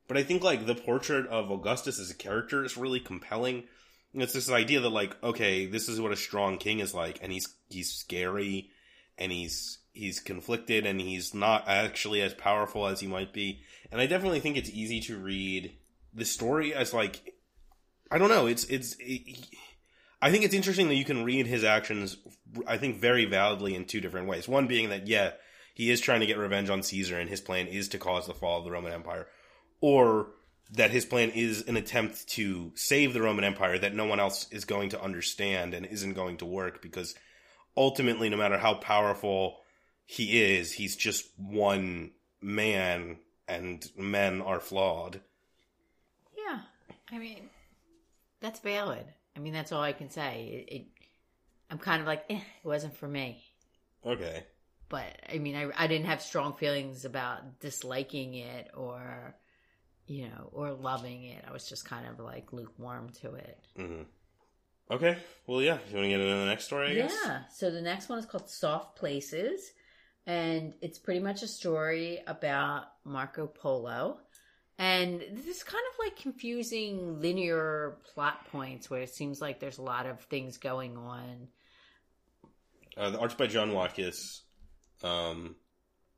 S2: But I think like the portrait of Augustus as a character is really compelling. It's this idea that like, okay, this is what a strong king is like, and he's he's scary, and he's he's conflicted, and he's not actually as powerful as he might be. And I definitely think it's easy to read the story as like, I don't know, it's it's. It, I think it's interesting that you can read his actions, I think, very validly in two different ways. One being that, yeah, he is trying to get revenge on Caesar, and his plan is to cause the fall of the Roman Empire. Or that his plan is an attempt to save the Roman Empire that no one else is going to understand and isn't going to work because ultimately, no matter how powerful he is, he's just one man, and men are flawed.
S3: Yeah, I mean, that's valid. I mean, that's all I can say. It, it I'm kind of like, eh, it wasn't for me.
S2: Okay.
S3: But I mean, I, I didn't have strong feelings about disliking it or, you know, or loving it. I was just kind of like lukewarm to it.
S2: hmm Okay. Well, yeah. You want to get into the next story? I guess?
S3: Yeah. So the next one is called Soft Places. And it's pretty much a story about Marco Polo. And this is kind of like confusing linear plot points where it seems like there's a lot of things going on.
S2: Uh, the art's by John Watkiss. Um,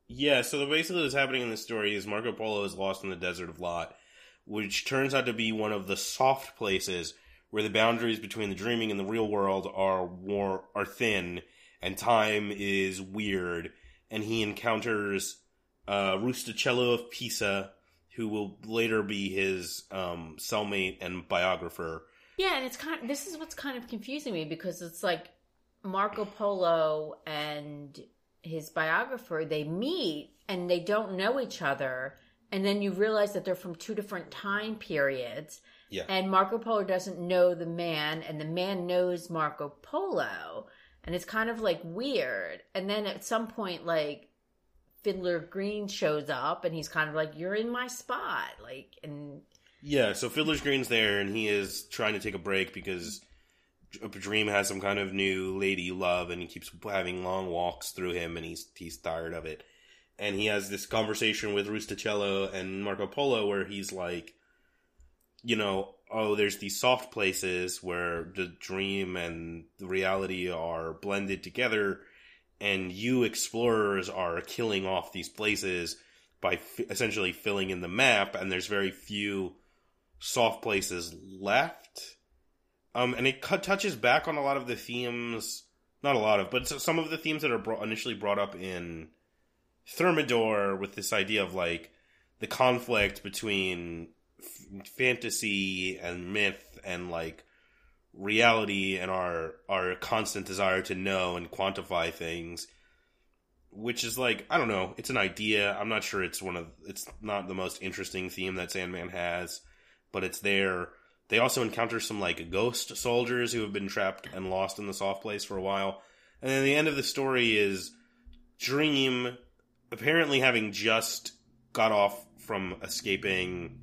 S2: yeah, so the, basically what's happening in this story is Marco Polo is lost in the desert of Lop, which turns out to be one of the soft places where the boundaries between the dreaming and the real world are war are thin, and time is weird. And he encounters uh, Rustichello of Pisa, who will later be his um, cellmate and biographer.
S3: Yeah, and it's kind of, this is what's kind of confusing me because it's like Marco Polo and his biographer, they meet and they don't know each other. And then you realize that they're from two different time periods.
S2: Yeah.
S3: And Marco Polo doesn't know the man, and the man knows Marco Polo. And it's kind of like weird. And then at some point, like, Fiddler Green shows up and he's kind of like, You're in my spot. Like, and
S2: Yeah, so Fiddler's Green's there, and he is trying to take a break because Dream has some kind of new lady love, and he keeps having long walks through him, and he's he's tired of it. And he has this conversation with Rustichello and Marco Polo where he's like, you know, oh, there's these soft places where the dream and the reality are blended together, and you explorers are killing off these places by f- essentially filling in the map, and there's very few soft places left. Um, and it touches back on a lot of the themes, not a lot of, but some of the themes that are initially brought up in Thermidor with this idea of like the conflict between f- fantasy and myth and like reality and our our constant desire to know and quantify things which is like I don't know. It's an idea. I'm not sure it's one of. It's not the most interesting theme that Sandman has, but it's there. They also encounter some like ghost soldiers who have been trapped and lost in the soft place for a while. And then the end of the story is Dream apparently having just got off from escaping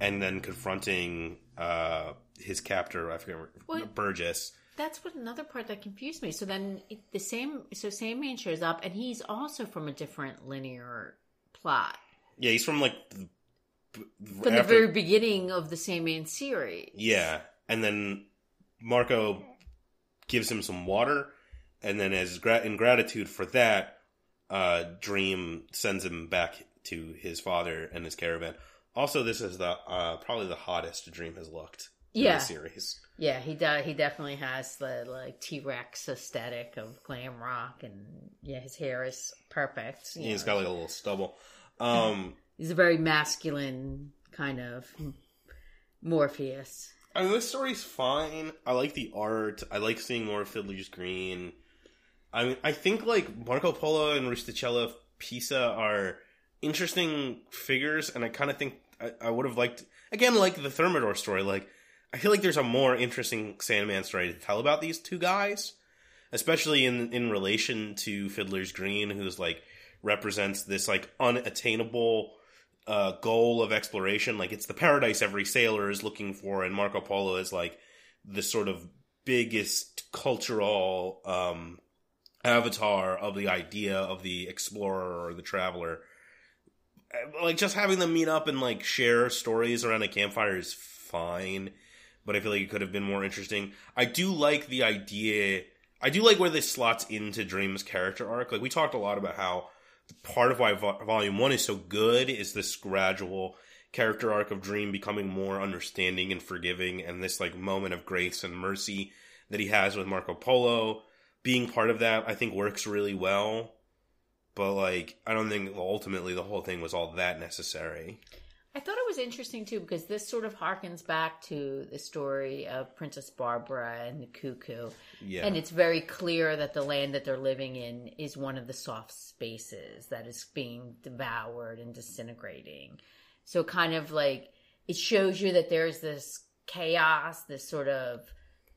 S2: and then confronting uh, his captor. I forget
S3: What?
S2: Burgess.
S3: That's what another part that confused me. So then the same, so Sandman shows up, and he's also from a different linear plot
S2: Yeah, he's from like the,
S3: from the very beginning of the Sandman series.
S2: Yeah, and then Marco gives him some water, and then as gra- in gratitude for that, uh, Dream sends him back to his father and his caravan. Also, this is the uh, probably the hottest Dream has looked
S3: Yeah.
S2: series.
S3: Yeah, he does. He definitely has the like T Rex aesthetic of glam rock, and yeah, his hair is perfect. you
S2: He's
S3: know.
S2: got like a little stubble. Um, *laughs*
S3: He's a very masculine kind of Morpheus.
S2: I mean, this story's fine. I like the art. I like seeing more of Fiddler's Green. I mean, I think like Marco Polo and Rustichello Pisa are interesting figures, and I kind of think I, I would have liked again like the Thermidor story. Like, I feel like there's a more interesting Sandman story to tell about these two guys, especially in in relation to Fiddler's Green, who's like represents this like unattainable uh, goal of exploration. Like it's the paradise every sailor is looking for, and Marco Polo is like the sort of biggest cultural um, avatar of the idea of the explorer or the traveler. Like just having them meet up and like share stories around a campfire is fine, but I feel like it could have been more interesting. I do like the idea. I do like where this slots into Dream's character arc. Like we talked a lot about how part of why Vo- Volume One is so good is this gradual character arc of Dream becoming more understanding and forgiving, and this like moment of grace and mercy that he has with Marco Polo. Being part of that, I think works really well. But like, I don't think ultimately the whole thing was all that necessary.
S3: I thought it was interesting too because this sort of harkens back to the story of Princess Barbara and the cuckoo.
S2: Yeah,
S3: And it's very clear that the land that they're living in is one of the soft spaces that is being devoured and disintegrating. So, kind of like it shows you that there's this chaos, this sort of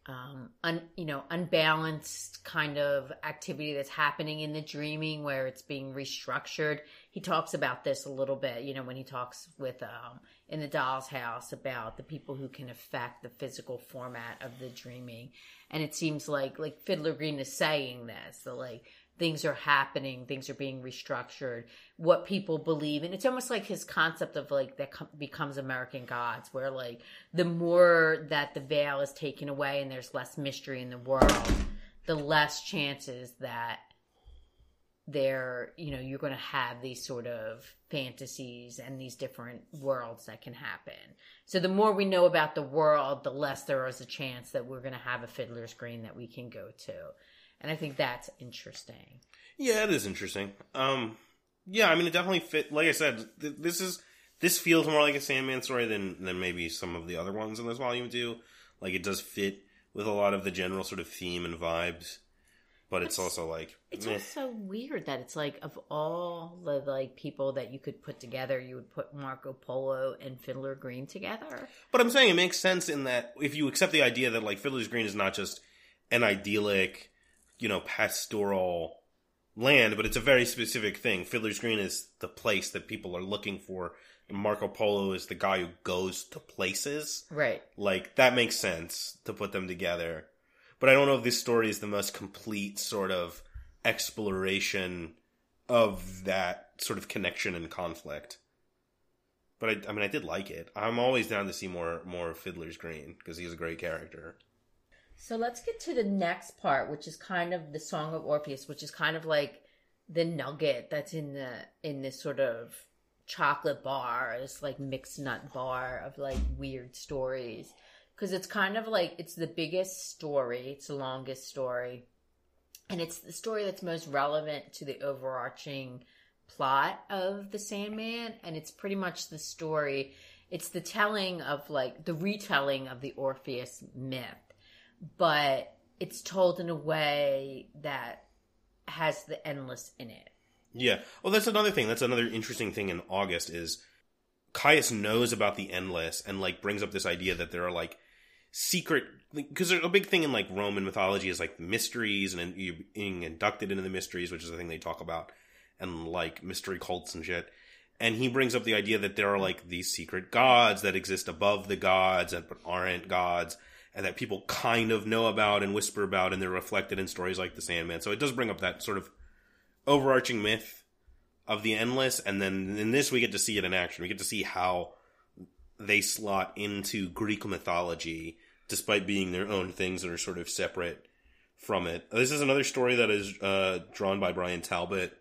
S3: um, un, you know, unbalanced kind of activity that's happening in the dreaming where it's being restructured. He talks about this a little bit, you know, when he talks with um, in the doll's house about the people who can affect the physical format of the dreaming. And it seems like like Fiddler Green is saying this, so like things are happening, things are being restructured, what people believe, and it's almost like his concept of like that com- becomes American Gods, where like the more that the veil is taken away and there's less mystery in the world, the less chances that there, you know, you're going to have these sort of fantasies and these different worlds that can happen. So the more we know about the world, the less there is a chance that we're going to have a fiddler's green that we can go to. And I think that's interesting.
S2: Yeah, it is interesting. Um, yeah, I mean, it definitely fit. Like I said, th- this is this feels more like a Sandman story than than maybe some of the other ones in this volume do. Like it does fit with a lot of the general sort of theme and vibes, but it's,
S3: It's-
S2: also like
S3: It's
S2: meh.
S3: also weird that it's like of all the like people that you could put together, you would put Marco Polo and Fiddler Green together.
S2: But I'm saying it makes sense in that if you accept the idea that like Fiddler's Green is not just an idyllic, you know, pastoral land, but it's a very specific thing. Fiddler's Green is the place that people are looking for. And Marco Polo is the guy who goes to places.
S3: Right.
S2: Like that makes sense to put them together. But I don't know if this story is the most complete sort of exploration of that sort of connection and conflict. But I, I mean, I did like it. I'm always down to see more more Fiddler's Green because he's a great character.
S3: So let's get to the next part, which is kind of the Song of Orpheus, which is kind of like the nugget that's in the in this sort of chocolate bar, this like mixed nut bar of like weird stories. Because it's kind of like it's the biggest story, it's the longest story, and it's the story that's most relevant to the overarching plot of the Sandman, and it's pretty much the story. It's the telling of like the retelling of the Orpheus myth but it's told in a way that has the endless in it.
S2: Yeah. Well, that's another thing. That's another interesting thing in August is Caius knows about the endless and like brings up this idea that there are like secret because a big thing in like Roman mythology is like mysteries and you're being inducted into the mysteries, which is the thing they talk about, and like mystery cults and shit. And he brings up the idea that there are like these secret gods that exist above the gods and but aren't gods, and that people kind of know about and whisper about, and they're reflected in stories like the Sandman. So it does bring up that sort of overarching myth of the endless, and then in this we get to see it in action. We get to see how they slot into Greek mythology, despite being their own things that are sort of separate from it. This is another story that is uh, drawn by Bryan Talbot,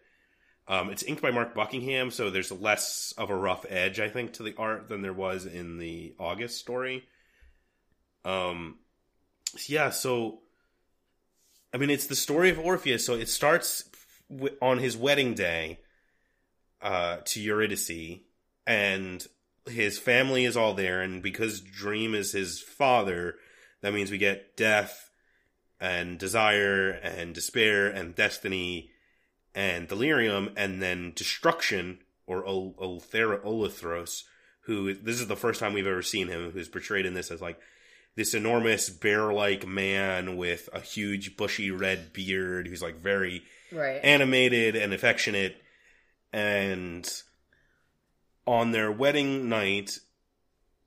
S2: Um, it's inked by Mark Buckingham, so there's less of a rough edge, I think, to the art than there was in the August story. Um, yeah, so I mean, it's the story of Orpheus. So it starts w- on his wedding day uh, to Eurydice, and his family is all there. And because Dream is his father, that means we get death and desire and despair and destiny and delirium, and then destruction or Ol- Olethros, who this is the first time we've ever seen him, who's portrayed in this as like this enormous bear-like man with a huge bushy red beard who's like very
S3: Right.
S2: animated and affectionate. And on their wedding night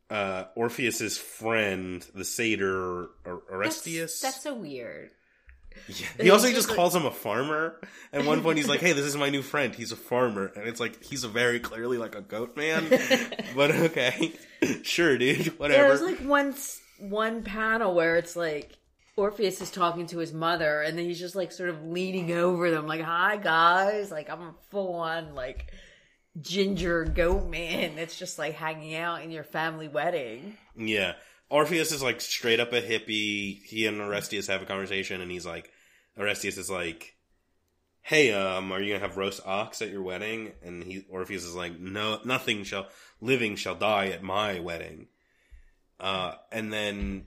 S2: uh orpheus's friend the satyr Or- orestes?
S3: That's, that's so weird.
S2: Yeah. *laughs* he also just
S3: just
S2: calls him a farmer. At one point he's like hey this is my new friend. He's a farmer. And it's like he's a very clearly like a goat man. *laughs* But okay. *laughs* Sure dude. Whatever.
S3: There's like one s- one panel where it's like Orpheus is talking to his mother, and then he's just like sort of leaning over them, like, "Hi guys," like I'm a full on like ginger goat man that's just like hanging out in your family wedding.
S2: Yeah. Orpheus is like straight up a hippie. He and Orestes have a conversation and he's like Orestes is like Hey, um, are you gonna have roast ox at your wedding? And he Orpheus is like, No nothing shall living shall die at my wedding. Uh and then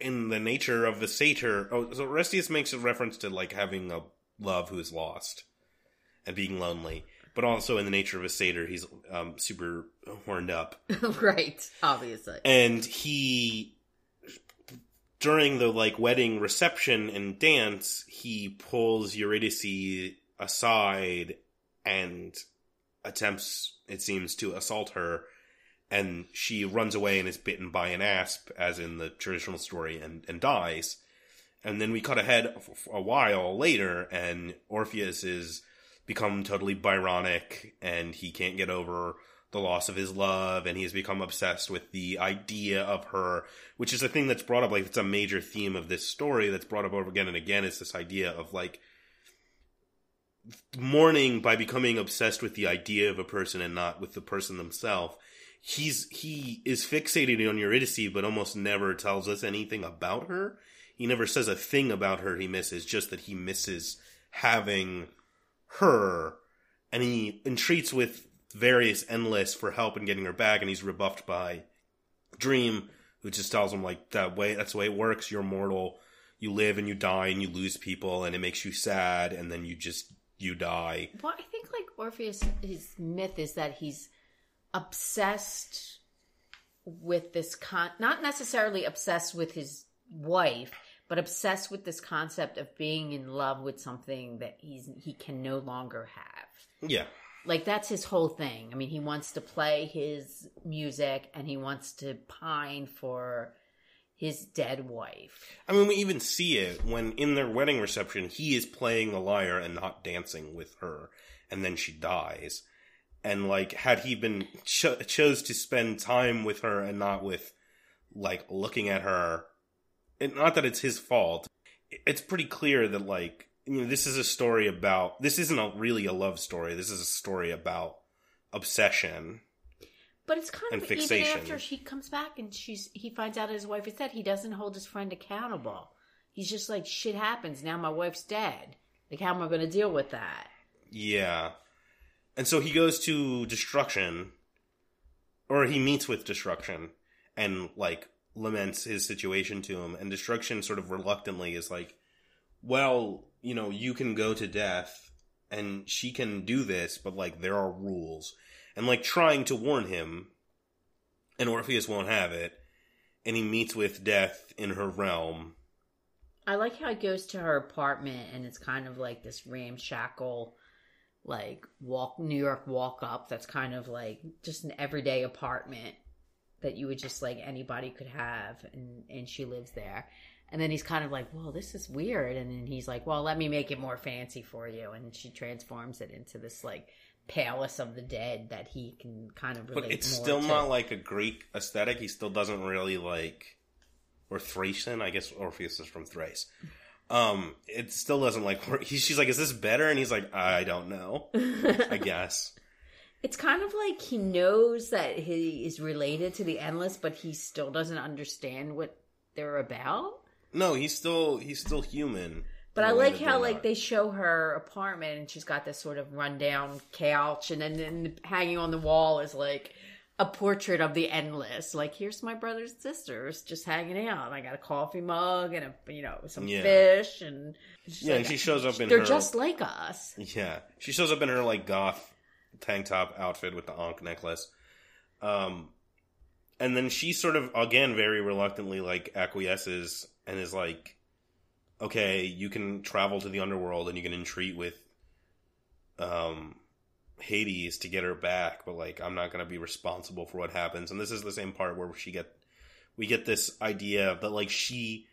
S2: in the nature of the satyr oh so Orestes makes a reference to like having a love who is lost and being lonely. But also in the nature of a satyr, he's um super horned up *laughs*
S3: right, obviously.
S2: and he during the like wedding reception and dance he pulls eurydice aside and attempts it seems to assault her and she runs away and is bitten by an asp as in the traditional story and, and dies. And then we cut ahead a while later and orpheus is become totally byronic and he can't get over the loss of his love and he has become obsessed with the idea of her which is a thing that's brought up like it's a major theme of this story that's brought up over again and again is this idea of like mourning by becoming obsessed with the idea of a person and not with the person themselves he's he is fixated on Eurydice but almost never tells us anything about her. He never says a thing about her he misses just that he misses having her. And he entreats with various endless for help in getting her back and he's rebuffed by dream who just tells him like that way that's the way it works. You're mortal. You live and you die and you lose people and it makes you sad and then you just you die.
S3: Well, I think like Orpheus, his myth is that he's obsessed with this con, not necessarily obsessed with his wife, but obsessed with this concept of being in love with something that he's he can no longer have.
S2: yeah
S3: Like that's his whole thing. I mean, he wants to play his music and he wants to pine for his dead wife.
S2: I mean, we even see it when in their wedding reception, he is playing the lyre and not dancing with her, and then she dies. And like, had he been cho- chose to spend time with her and not with like looking at her, and not that it's his fault. It's pretty clear that like, you know, this is a story about. This isn't a, really a love story. This is a story about obsession.
S3: But it's kind
S2: And
S3: of
S2: fixation.
S3: even after she comes back and she's he finds out his wife is dead, he doesn't hold his friend accountable. He's just like shit happens. Now my wife's dead. Like how am I going to deal with that?
S2: Yeah. And so he goes to destruction, or he meets with destruction, and like laments his situation to him. And destruction sort of reluctantly is like, well, you know, you can go to death, and she can do this, but like there are rules. And like trying to warn him, and Orpheus won't have it, and he meets with death in her realm.
S3: I like how he goes to her apartment and it's kind of like this ramshackle like walk New York walk up that's kind of like just an everyday apartment that you would just like anybody could have and and she lives there. And then he's kind of like, "Well, this is weird." And then he's like, "Well, let me make it more fancy for you." And she transforms it into this like palace of the dead that he can kind of relate
S2: But it's still
S3: to.
S2: not like a Greek aesthetic. He still doesn't really like, or Thracian. I guess Orpheus is from Thrace. Um, it still doesn't like work. He, she's like, "Is this better?" And he's like, "I don't know. I *laughs* guess."
S3: It's kind of like he knows that he is related to the endless, but he still doesn't understand what they're about.
S2: No, he's still he's still human.
S3: But I like how like
S2: not.
S3: they show her apartment and she's got this sort of rundown couch and then, then hanging on the wall is like a portrait of the endless. Like here's my brothers and sisters just hanging out. I got a coffee mug and a you know some
S2: Yeah.
S3: fish and
S2: yeah,
S3: like,
S2: and she shows up in
S3: they're
S2: her
S3: just like us.
S2: yeah she shows up in her like goth tank top outfit with the ankh necklace. Um, and then she sort of again very reluctantly like acquiesces and is like, "Okay, you can travel to the underworld and you can entreat with um Hades to get her back, but like I'm not to be responsible for what happens." And this is the same part where she get we get this idea that like she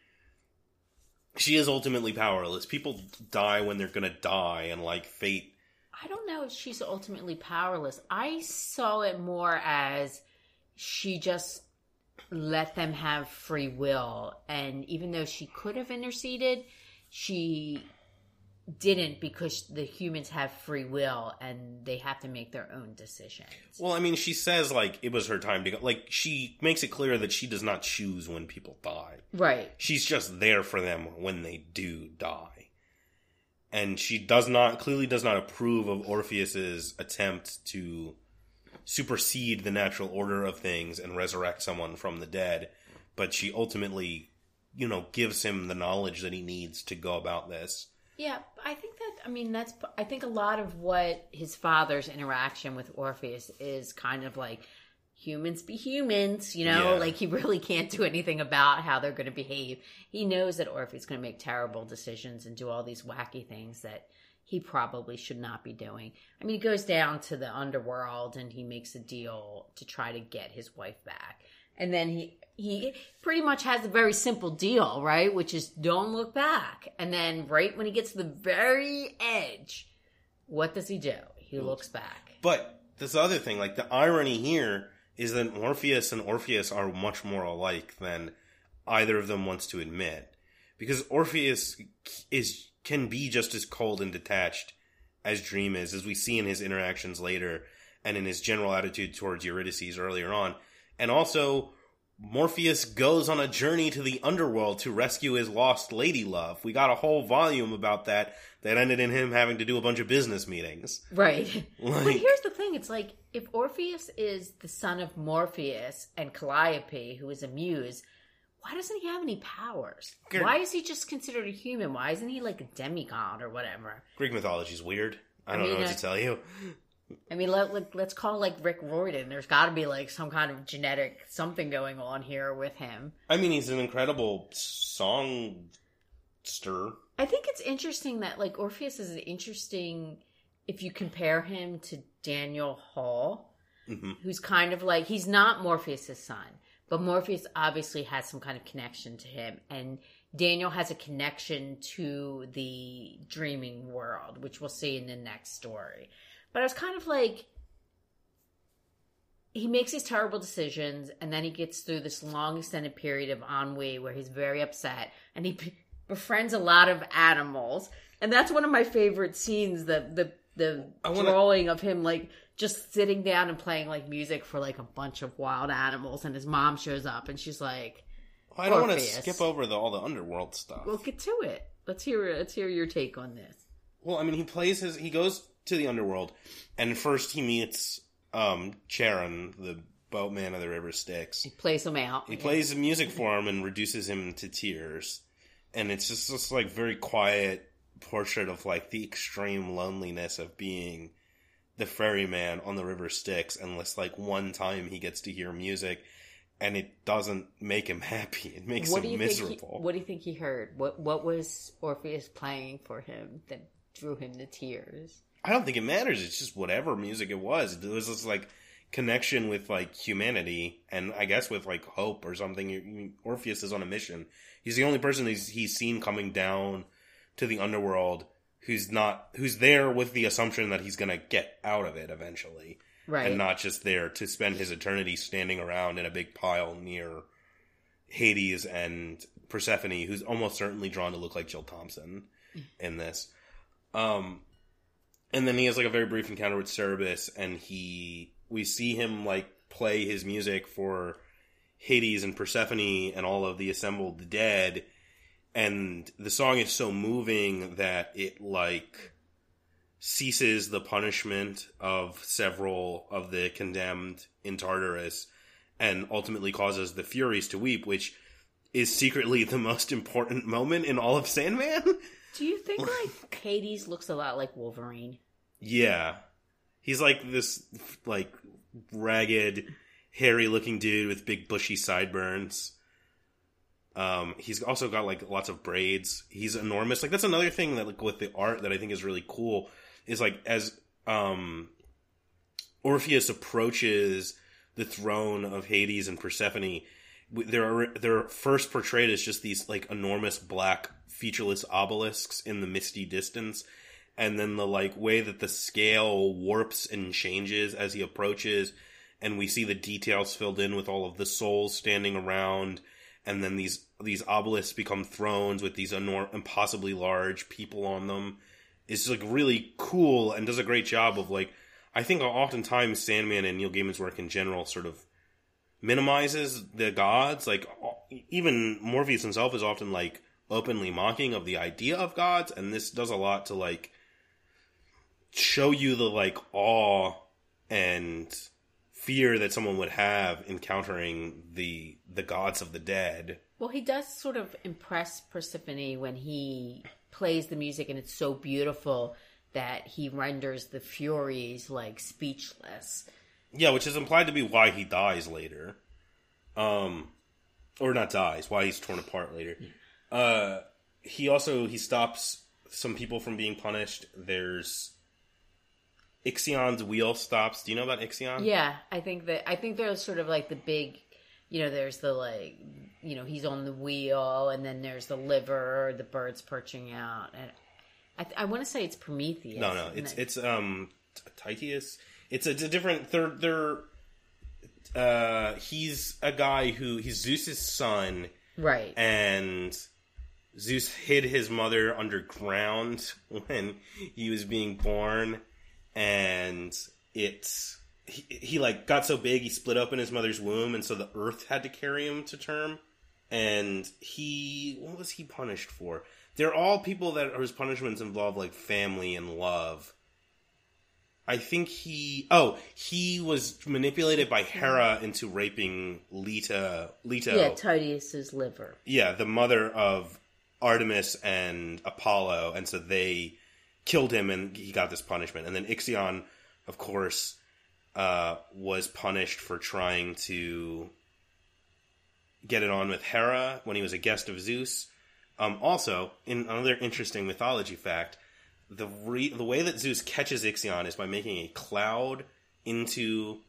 S2: she is ultimately powerless. People die when they're to die and like fate
S3: I don't know if she's ultimately powerless. I saw it more as she just let them have free will. And even though she could have interceded, she didn't because the humans have free will and they have to make their own decisions.
S2: Well, I mean, she says like it was her time to go. Like she makes it clear that she does not choose when people die.
S3: Right.
S2: She's just there for them when they do die. And she does not clearly does not approve of Orpheus's attempt to supersede the natural order of things and resurrect someone from the dead, but she ultimately, you know, gives him the knowledge that he needs to go about this.
S3: Yeah, I think that I mean that's I think a lot of what his father's interaction with Orpheus is kind of like humans be humans, you know,
S2: Yeah.
S3: like he really can't do anything about how they're going to behave. He knows that Orpheus is going to make terrible decisions and do all these wacky things that he probably should not be doing. I mean, he goes down to the underworld and he makes a deal to try to get his wife back. And then he he pretty much has a very simple deal, right? Which is don't look back. And then right when he gets to the very edge, what does he do? He looks back.
S2: But this other thing, like the irony here, is that Orpheus and Morpheus are much more alike than either of them wants to admit. Because Orpheus is can be just as cold and detached as Dream is, as we see in his interactions later, and in his general attitude towards Eurydice earlier on. And also, Morpheus goes on a journey to the underworld to rescue his lost lady love. We got a whole volume about that that ended in him having to do a bunch of business meetings.
S3: Right. *laughs* but here's the thing it's like if Orpheus is the son of Morpheus and Calliope, who is a muse, why doesn't he have any powers? Why is he just considered a human? Why isn't he like a demigod or whatever?
S2: Greek mythology is weird. I
S3: I
S2: don't
S3: mean,
S2: know what
S3: uh,
S2: to tell you.
S3: I mean, let, let, let's call like Rick Riordan. There's got to be like some kind of genetic something going on here with him.
S2: I mean, he's an incredible songster.
S3: I think it's interesting that like Orpheus is an interesting if you compare him to Daniel Hall,
S2: hmm
S3: who's kind of like he's not Morpheus's son, but Morpheus obviously has some kind of connection to him, and Daniel has a connection to the dreaming world, which we'll see in the next story. But I was kind of like. He makes these terrible decisions, and then he gets through this long extended period of ennui where he's very upset, and he befriends a lot of animals, and that's one of my favorite scenes. The the the
S2: wanna-
S3: drawing of him like just sitting down and playing like music for like a bunch of wild animals, and his mom shows up, and she's like,
S2: I don't want to skip over the, all the underworld stuff.
S3: "Well, get to it. Let's hear let's hear your take on this."
S2: Well, I mean, he plays his. He goes to the underworld, and first he meets um Charon, the boatman of the River Styx.
S3: He plays him out.
S2: He plays music for him and reduces him to tears, and it's just this like very quiet portrait of like the extreme loneliness of being the ferryman on the River Styx, unless like one time he gets to hear music, and it doesn't make him *laughs* happy. It makes
S3: What
S2: him miserable.
S3: He, what do you think he heard? What what was Orpheus playing for him that drew him to tears?
S2: I don't think it matters. It's just whatever music it was. It was this like connection with like humanity, and I guess with like hope or something. Orpheus is on a mission. He's the only person he's he's seen coming down to the underworld who's not who's there with the assumption that he's gonna get out of it eventually,
S3: Right.
S2: and not just there to spend his eternity standing around in a big pile near Hades and Persephone, who's almost certainly drawn to look like Jill Thompson in this. Um, and then he has like a very brief encounter with Cerberus, and he we see him like play his music for Hades and Persephone and all of the assembled dead, and the song is so moving that it like ceases the punishment of several of the condemned in Tartarus and ultimately causes the Furies to weep, which is secretly *laughs* the most important moment in all of Sandman.
S3: Do you think like Hades looks a lot like Wolverine?
S2: yeah. He's like this like ragged, hairy looking dude with big bushy sideburns. Um, he's also got like lots of braids. He's enormous. Like that's another thing that like with the art that I think is really cool is like as um Orpheus approaches the throne of Hades and Persephone, they're they're first portrayed as just these like enormous black featureless obelisks in the misty distance, and then the like way that the scale warps and changes as he approaches, and we see the details filled in with all of the souls standing around, and then these these obelisks become thrones with these enormous, impossibly large people on them. It's like really cool and does a great job of like I think oftentimes Sandman and Neil Gaiman's work in general sort of minimizes the gods. Like even Morpheus himself is often like openly mocking of the idea of gods, and this does a lot to like show you the like awe and fear that someone would have encountering the the gods of the dead.
S3: Well, he does sort of impress Persephone when he plays the music, and it's so beautiful that he renders the Furies like speechless.
S2: Yeah, which is implied to be why he dies later. Um or not dies, why he's torn apart later. Uh he also he stops some people from being punished. There's Ixion's wheel stops. Do you know about Ixion?
S3: Yeah, I think that I think there's sort of like the big, you know, there's the like, you know, he's on the wheel, and then there's the liver, the birds perching out, and I, I want to say it's Prometheus.
S2: No, no, it's it's um Tityus. It's a, it's a different. They're they're. Uh, he's a guy who he's Zeus's son,
S3: right.
S2: and Zeus hid his mother underground *laughs* when he was being born, and it's he, he like got so big he split open his mother's womb, and so the earth had to carry him to term. And he, what was he punished for? They're all people that whose punishments involve like family and love. I think he, oh, he was manipulated by Hera into raping Lita, Leto.
S3: yeah, Tityus's liver.
S2: Yeah, the mother of Artemis and Apollo, and so they killed him, and he got this punishment. And then Ixion, of course, uh, was punished for trying to get it on with Hera when he was a guest of Zeus. Um, also, in another interesting mythology fact, the re- the way that Zeus catches Ixion is by making a cloud into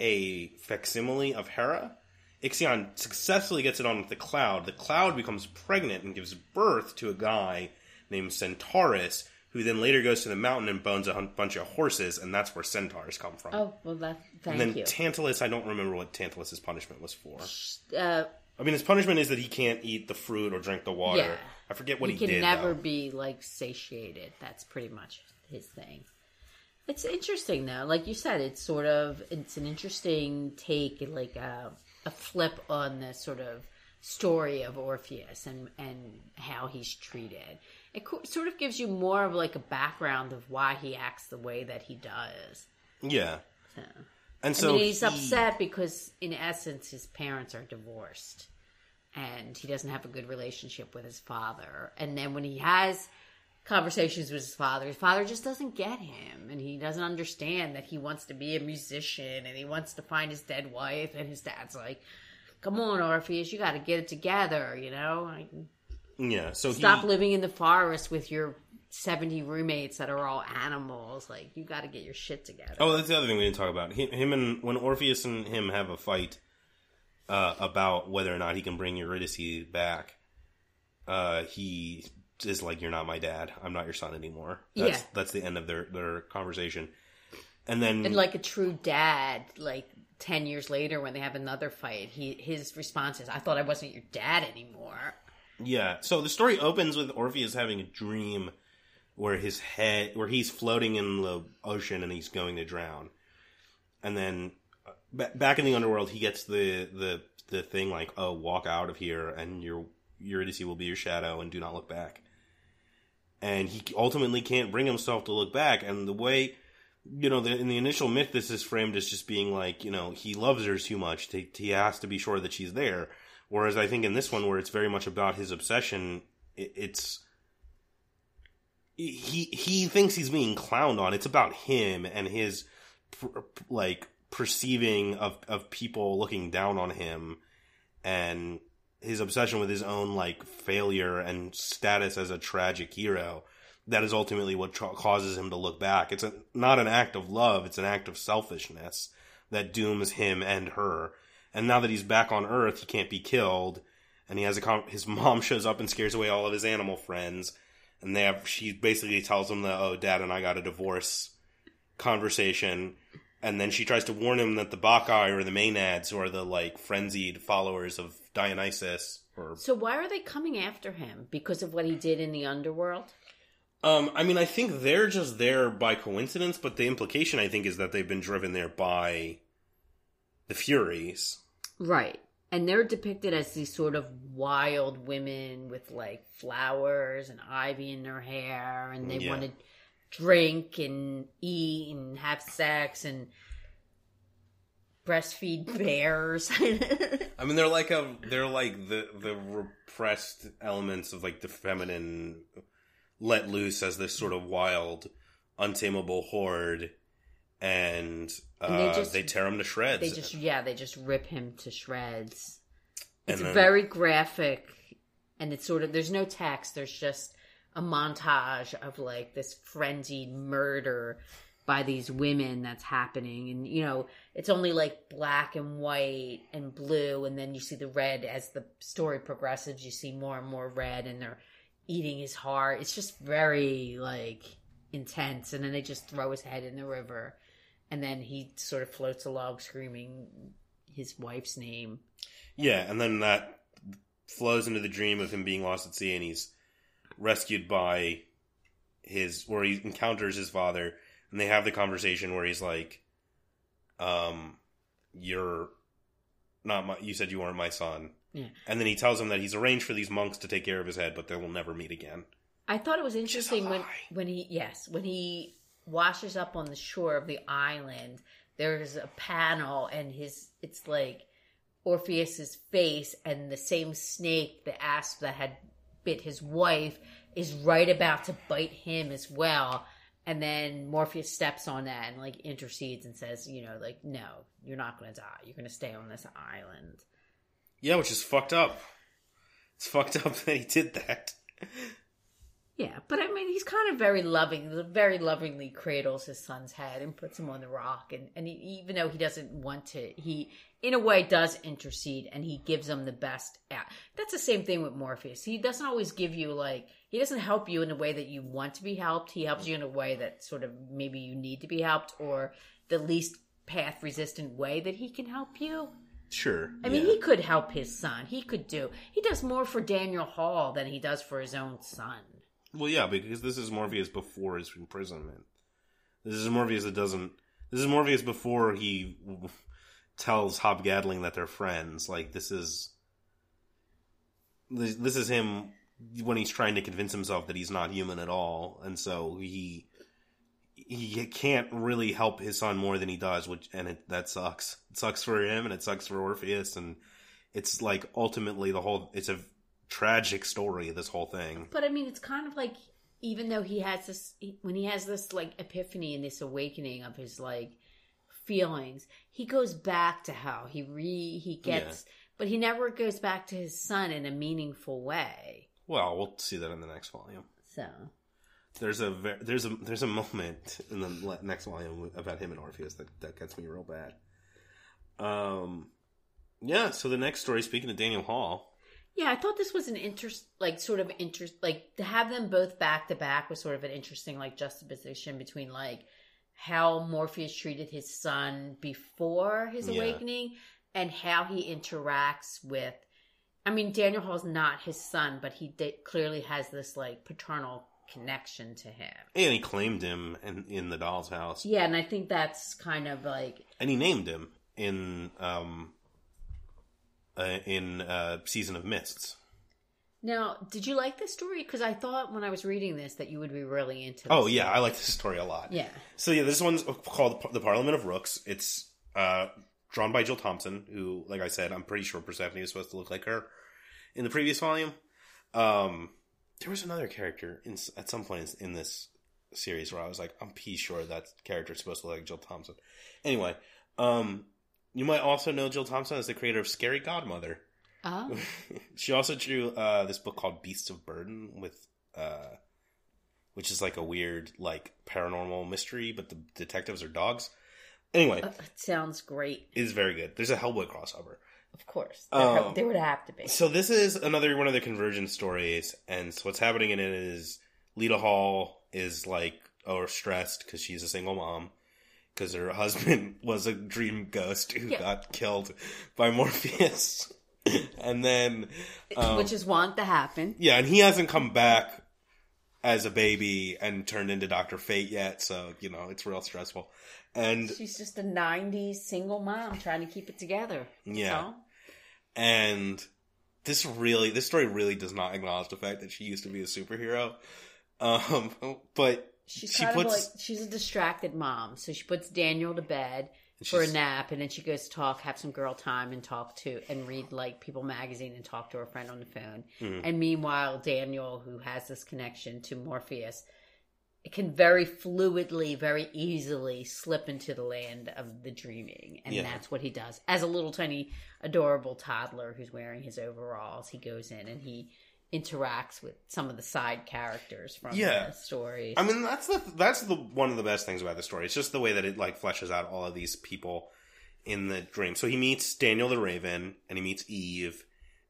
S2: a facsimile of Hera. Ixion successfully gets it on with the cloud. The cloud becomes pregnant and gives birth to a guy named Centaurus, who then later goes to the mountain and bones a bunch of horses, and that's where centaurs come from.
S3: Oh well, that thank
S2: and then
S3: you.
S2: Tantalus, I don't remember what Tantalus's punishment was for.
S3: uh,
S2: I mean, his punishment is that he can't eat the fruit or drink the water.
S3: Yeah.
S2: I forget what
S3: he
S2: he,
S3: can
S2: did.
S3: never
S2: though.
S3: be like satiated. That's pretty much his thing. It's interesting though, like you said, it's sort of it's an interesting take, like a, a flip on the sort of story of Orpheus and and how he's treated. It co- sort of gives you more of like a background of why he acts the way that he does.
S2: Yeah.
S3: So.
S2: And
S3: I
S2: so
S3: mean, he's
S2: he-
S3: upset because, in essence, his parents are divorced, and he doesn't have a good relationship with his father. And then when he has conversations with his father, his father just doesn't get him, and he doesn't understand that he wants to be a musician and he wants to find his dead wife. And his dad's like, "Come on, Orpheus, you got to get it together, you know. Like,
S2: Yeah. So
S3: stop
S2: he,
S3: living in the forest with your." 70 roommates that are all animals like you got to get your shit together
S2: Oh, that's the other thing we didn't talk about. Him, him and when Orpheus and him have a fight uh, about whether or not he can bring Eurydice back, uh, he is like, "You're not my dad. I'm not your son anymore." That's,
S3: Yeah.
S2: that's the end of their their conversation. And then,
S3: and like a true dad like ten years later when they have another fight, he his response is, "I thought I wasn't your dad anymore."
S2: Yeah. So the story opens with Orpheus having a dream where his head, where he's floating in the ocean and he's going to drown, and then ba- back in the underworld, he gets the the the thing like, "Oh, walk out of here, and your Eurydice will be your shadow, and do not look back." And he ultimately can't bring himself to look back, and the way. You know, the, in the initial myth, this is framed as just being like, you know, he loves her too much. To, he has to be sure that she's there. Whereas I think in this one, where it's very much about his obsession, it, it's he he thinks he's being clowned on. It's about him and his like perceiving of of people looking down on him, and his obsession with his own like failure and status as a tragic hero. That is ultimately what tra- causes him to look back. It's a, not an act of love; it's an act of selfishness that dooms him and her. And now that he's back on Earth, he can't be killed, and he has a con- his mom *laughs* shows up and scares away all of his animal friends and they have she basically tells him that oh dad and i got a divorce conversation and then she tries to warn him that the bacchae or the maenads who are the like frenzied followers of dionysus or
S3: So why are they coming after him? Because of what he did in the underworld?
S2: um i mean i think they're just there by coincidence but the implication i think is that they've been driven there by the furies
S3: Right. And they're depicted as these sort of wild women with like flowers and ivy in their hair, and they
S2: Yeah.
S3: want to drink and eat and have sex and breastfeed *laughs* bears.
S2: I mean, they're like a they're like the the repressed elements of like the feminine let loose as this sort of wild, untamable horde, and, uh,
S3: And
S2: they,
S3: they
S2: tear him to shreds.
S3: they just, yeah, they just rip him to shreds. It's
S2: then-
S3: very graphic, and it's sort of there's no text. There's just a montage of like this frenzied murder by these women that's happening, and you know it's only like black and white and blue, and then you see the red as the story progresses. You see more and more red, and they're eating his heart. It's just very like intense, and then they just throw his head in the river, and then he sort of floats along screaming his wife's name.
S2: Yeah, and then that flows into the dream of him being lost at sea, and he's rescued by his, where he encounters his father, and they have the conversation where he's like, "Um, you're not my. You said you weren't my son."
S3: Yeah.
S2: And then he tells him that he's arranged for these monks to take care of his head, but they will never meet again.
S3: I thought it was interesting when when he yes when he washes up on the shore of the island. There's a panel and his it's like Orpheus's face and the same snake, the asp that had bit his wife, is right about to bite him as well. And then Morpheus steps on that and like intercedes and says, you know, like, no, you're not going to die. You're going to stay on this island.
S2: Yeah, which is fucked up. It's fucked up *laughs* that he did that.
S3: Yeah, but I mean, he's kind of very loving, very lovingly cradles his son's head and puts him on the rock. And, and he, even though he doesn't want to, he, in a way, does intercede and he gives them the best out. That's the same thing with Morpheus. He doesn't always give you, like, he doesn't help you in a way that you want to be helped. He helps you in a way that sort of maybe you need to be helped or the least path resistant way that he can help you.
S2: Sure.
S3: I mean,
S2: yeah.
S3: he could help his son. He could do, he does more for Daniel Hall than he does for his own son.
S2: Well, yeah, because this is Morpheus before his imprisonment. This is Morpheus that doesn't. This is Morpheus before he tells Hob Gadling that they're friends. Like this is. This, this is him when he's trying to convince himself that he's not human at all, and so he he can't really help his son more than he does, which and it, that sucks. It sucks for him, and it sucks for Orpheus, and it's like ultimately the whole. It's a tragic story. This whole thing.
S3: But I mean, it's kind of like even though he has this, when he has this like epiphany and this awakening of his like feelings, he goes back to how He re he gets, but he never goes back to his son in a meaningful way.
S2: Well, we'll see that in the next volume.
S3: So
S2: There's a ver- there's a there's a moment in the next volume about him and Orpheus that that gets me real bad. Um, yeah. So the next story, speaking of Daniel Hall,
S3: yeah, I thought this was an interest, like sort of interest, like to have them both back to back was sort of an interesting like juxtaposition between like how Morpheus treated his son before his
S2: Yeah.
S3: awakening and how he interacts with. I mean, Daniel Hall's not his son, but he de- clearly has this like paternal connection to him.
S2: And he claimed him in, in the doll's house.
S3: Yeah, and I think that's kind of like
S2: And he named him in um uh, in uh, Season of Mists.
S3: Now, did you like this story? Because I thought when I was reading this that you would be really into. This
S2: Oh yeah, I like this story a lot.
S3: yeah.
S2: So yeah, this one's called The Parliament of Rooks. It's uh, drawn by Jill Thompson, who, like I said, I'm pretty sure Persephone is supposed to look like her in the previous volume. Um, there was another character in, at some point in this series where I was like, I'm pretty sure that character is supposed to look like Jill Thompson. Anyway, um, you might also know Jill Thompson as the creator of Scary Godmother.
S3: Oh, *laughs*
S2: she also drew uh, this book called Beasts of Burden with, uh, which is like a weird like paranormal mystery, but the detectives are dogs. Anyway,
S3: it sounds great.
S2: it's very good. There's a Hellboy crossover.
S3: Of course, there,
S2: Um,
S3: there would have to be.
S2: So this is another one of the convergence stories, and so what's happening in it is Lyta Hall is like or stressed because she's a single mom because her *laughs* husband was a dream ghost who
S3: Yeah.
S2: got killed by Morpheus, *laughs* and then um,
S3: Which is want to happen.
S2: Yeah, and he hasn't come back as a baby and turned into Doctor Fate yet, so you know it's real stressful. And
S3: She's just a '90s single mom trying to keep it together.
S2: Yeah.
S3: So,
S2: and this really, this story really does not acknowledge the fact that she used to be a superhero. Um, *laughs* but
S3: she's
S2: she
S3: kind
S2: puts
S3: of like she's a distracted mom. So she puts Daniel to bed for a nap, and then she goes to talk, have some girl time, and talk to and read like People magazine and talk to her friend on the phone.
S2: Mhm.
S3: And meanwhile, Daniel, who has this connection to Morpheus, can very fluidly, very easily slip into the land of the dreaming, and
S2: Yeah.
S3: that's what he does. As a little tiny, adorable toddler who's wearing his overalls, he goes in and he interacts with some of the side characters from
S2: Yeah.
S3: the stories.
S2: I mean, that's the that's the one of the best things about the story. It's just the way that it like fleshes out all of these people in the dream. So he meets Daniel the Raven, and he meets Eve,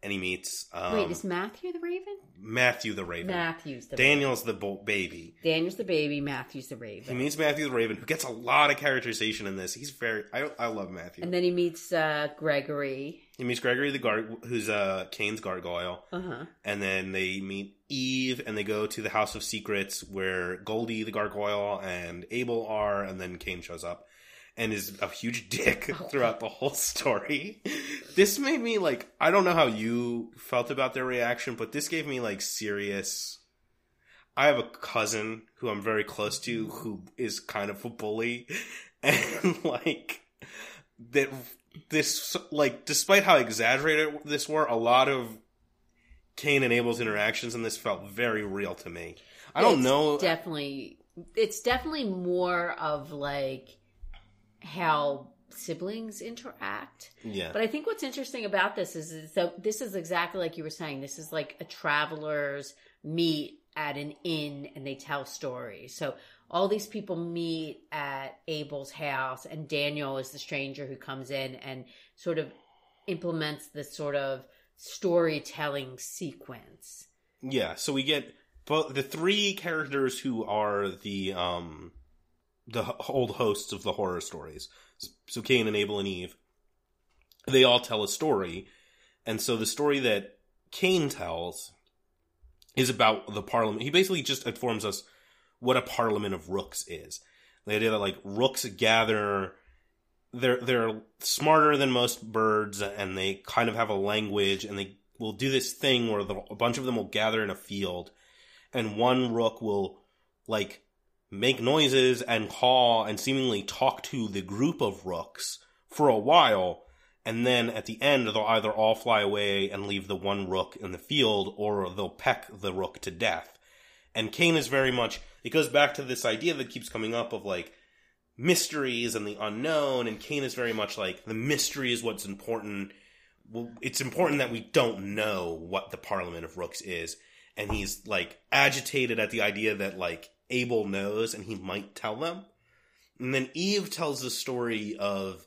S2: and he meets um,
S3: Wait, is Matthew the Raven?
S2: Matthew the Raven.
S3: Matthew's the
S2: Daniel's the bo- baby.
S3: Daniel's the baby. Matthew's the Raven.
S2: He meets Matthew the Raven, who gets a lot of characterization in this. He's very I I love Matthew.
S3: and then he meets uh, Gregory.
S2: He meets Gregory the Gar, who's uh Cain's gargoyle,
S3: Uh huh.
S2: and then they meet Eve, and they go to the House of Secrets where Goldie the gargoyle and Abel are, and then Cain shows up and is a huge *laughs* dick throughout the whole story. This made me like I don't know how you felt about their reaction, but this gave me like serious. I have a cousin who I'm very close to who is kind of a bully, *laughs* and like that. This like, despite how exaggerated this were, a lot of Cain and Abel's interactions in this felt very real to me. I don't
S3: It's
S2: know.
S3: Definitely, it's definitely more of like how siblings interact.
S2: yeah,
S3: But I think what's interesting about this is, is that this is exactly like you were saying. This is like a travelers meet at an inn and they tell stories. So all these people meet at Abel's house, and Daniel is the stranger who comes in and sort of implements this sort of storytelling sequence.
S2: Yeah, so we get both the three characters who are the um the old hosts of the horror stories. So Cain and Abel and Eve. They all tell a story. And so the story that Cain tells is about the parliament. He basically just informs us what a parliament of rooks is. The idea that like rooks gather they're they're smarter than most birds and they kind of have a language and they will do this thing where the, a bunch of them will gather in a field and one rook will like make noises and call and seemingly talk to the group of rooks for a while and then at the end they'll either all fly away and leave the one rook in the field or they'll peck the rook to death and Cain is very much it goes back to this idea that keeps coming up of like mysteries and the unknown and Cain is very much like the mystery is what's important well, it's important that we don't know what the Parliament of Rooks is. And he's like agitated at the idea that like Abel knows and he might tell them. And then Eve tells the story of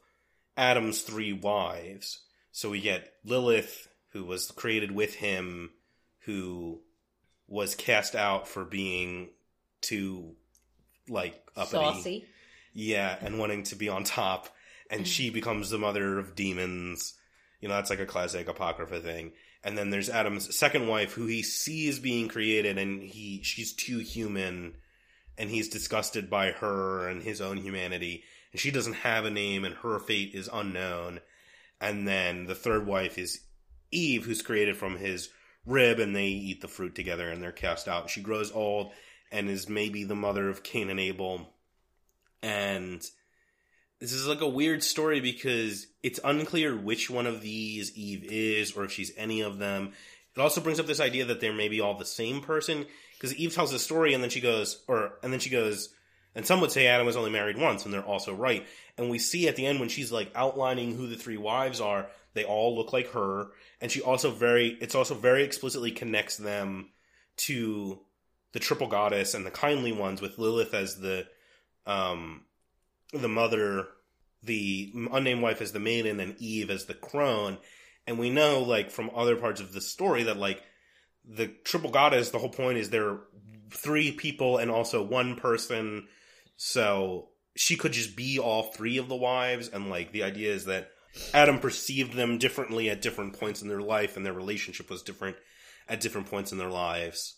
S2: Adam's three wives. So we get Lilith, who was created with him, who was cast out for being too like uppity.
S3: Saucy.
S2: Yeah, and wanting to be on top, and she becomes the mother of demons. You know, that's like a classic apocrypha thing. And then there's Adam's second wife, who he sees being created, and he she's too human, and he's disgusted by her and his own humanity. And she doesn't have a name, and her fate is unknown. And then the third wife is Eve, who's created from his rib, and they eat the fruit together, and they're cast out. She grows old and is maybe the mother of Cain and Abel. And this is like a weird story because it's unclear which one of these Eve is or if she's any of them. It also brings up this idea that they're maybe all the same person because Eve tells the story and then she goes, or and then she goes, and some would say Adam was only married once, and they're also right. And we see at the end when she's like outlining who the three wives are, they all look like her, and she also very, it's also very explicitly connects them to the triple goddess and the kindly ones with Lilith as the um the mother, the unnamed wife as the maiden, and Eve as the crone. And we know, like, from other parts of the story that, like, the triple goddess, the whole point is there are three people and also one person. So she could just be all three of the wives. And, like, the idea is that Adam perceived them differently at different points in their life, and their relationship was different at different points in their lives.